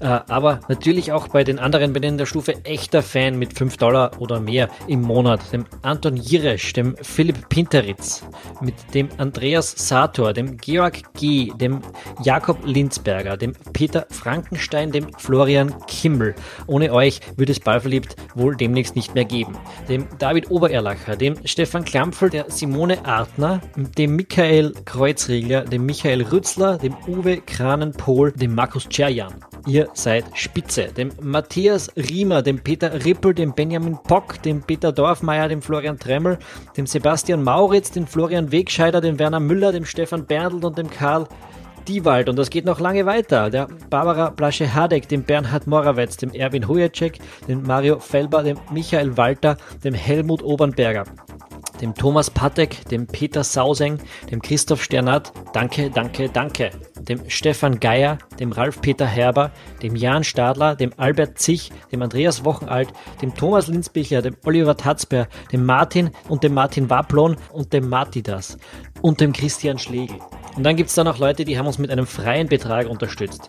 Äh, aber natürlich auch bei den anderen bei denen der Stufe echter Fan mit 5 Dollar oder mehr im Monat, dem Anton Jiresch, dem Philipp Pinteritz, mit dem Andreas Sator, dem Georg G., dem Jakob Linzberger, dem Peter Frankenstein, dem Florian Kimmel. Ohne euch würde es Ballverliebt wohl demnächst nicht mehr geben. Dem David Obererlacher, dem Stefan Klampfel, der Simone Artner, dem Michael Kreuzriegler, dem Michael Rützler, dem Uwe Kranenpohl, dem Markus Czerjan. Ihr seid spitze. Dem Matthias Riemer, dem Peter Rippel, dem Benjamin Pock, dem Peter Dorfmeier, dem Florian Tremmel, dem Sebastian Mauritz, dem Florian Wegscheider, dem Werner Müller, dem Stefan Berndl und dem Karl Diewald. Und das geht noch lange weiter. Der Barbara Blasche-Hadek, dem Bernhard Morawetz, dem Erwin Hujacek, dem Mario Felber, dem Michael Walter, dem Helmut Obernberger dem Thomas Patek, dem Peter Sauseng, dem Christoph Sternat, danke, danke, danke, dem Stefan Geier, dem Ralf-Peter Herber, dem Jan Stadler, dem Albert Zich, dem Andreas Wochenalt, dem Thomas Linzbichler, dem Oliver Tatzber, dem Martin und dem Martin Waplon und dem Matidas und dem Christian Schlegel. Und dann gibt es da noch Leute, die haben uns mit einem freien Betrag unterstützt.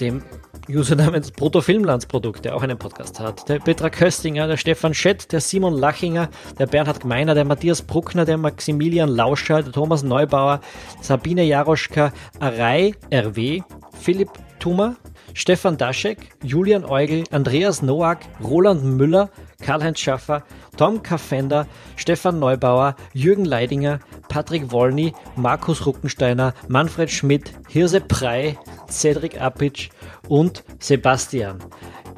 Dem User namens Bruttofilmlandsprodukt, der auch einen Podcast hat. Der Petra Köstinger, der Stefan Schett, der Simon Lachinger, der Bernhard Gmeiner, der Matthias Bruckner, der Maximilian Lauscher, der Thomas Neubauer, Sabine Jaroschka, Arei RW, Philipp Thummer, Stefan Daschek, Julian Eugel, Andreas Noack, Roland Müller, Karl-Heinz Schaffer, Tom Kaffender, Stefan Neubauer, Jürgen Leidinger, Patrick Wolny, Markus Ruckensteiner, Manfred Schmidt, Hirse Prey, Cedric Apitsch und Sebastian.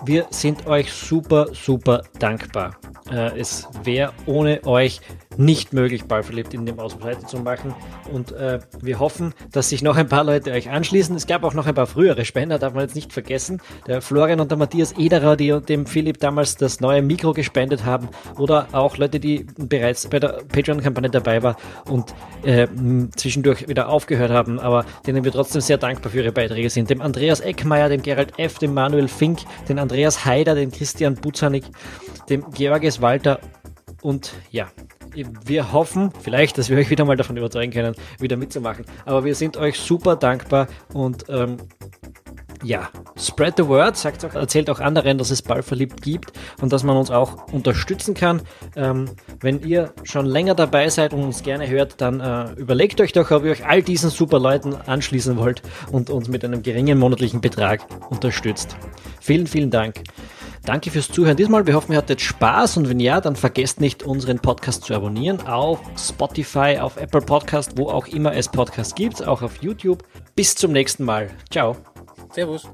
Wir sind euch super, super dankbar. Äh, es wäre ohne euch nicht möglich, Ballverliebt in dem Ausbreite zu machen. Und äh, wir hoffen, dass sich noch ein paar Leute euch anschließen. Es gab auch noch ein paar frühere Spender, darf man jetzt nicht vergessen. Der Florian und der Matthias Ederer, die dem Philipp damals das neue Mikro gespendet haben. Oder auch Leute, die bereits bei der Patreon-Kampagne dabei waren und äh, zwischendurch wieder aufgehört haben, aber denen wir trotzdem sehr dankbar für ihre Beiträge sind. Dem Andreas Eckmeier, dem Gerald F., dem Manuel Fink, den Andreas Haider, dem Christian Buzanik, dem Georges Walter und ja, wir hoffen vielleicht, dass wir euch wieder mal davon überzeugen können, wieder mitzumachen. Aber wir sind euch super dankbar und ähm, ja, spread the word, sagt auch, erzählt auch anderen, dass es Ballverliebt gibt und dass man uns auch unterstützen kann. Ähm, wenn ihr schon länger dabei seid und uns gerne hört, dann äh, überlegt euch doch, ob ihr euch all diesen super Leuten anschließen wollt und uns mit einem geringen monatlichen Betrag unterstützt. Vielen, vielen Dank. Danke fürs Zuhören diesmal. Wir hoffen, ihr hattet Spaß und wenn ja, dann vergesst nicht, unseren Podcast zu abonnieren auf Spotify, auf Apple Podcast, wo auch immer es Podcasts gibt, auch auf YouTube. Bis zum nächsten Mal. Ciao. Servus.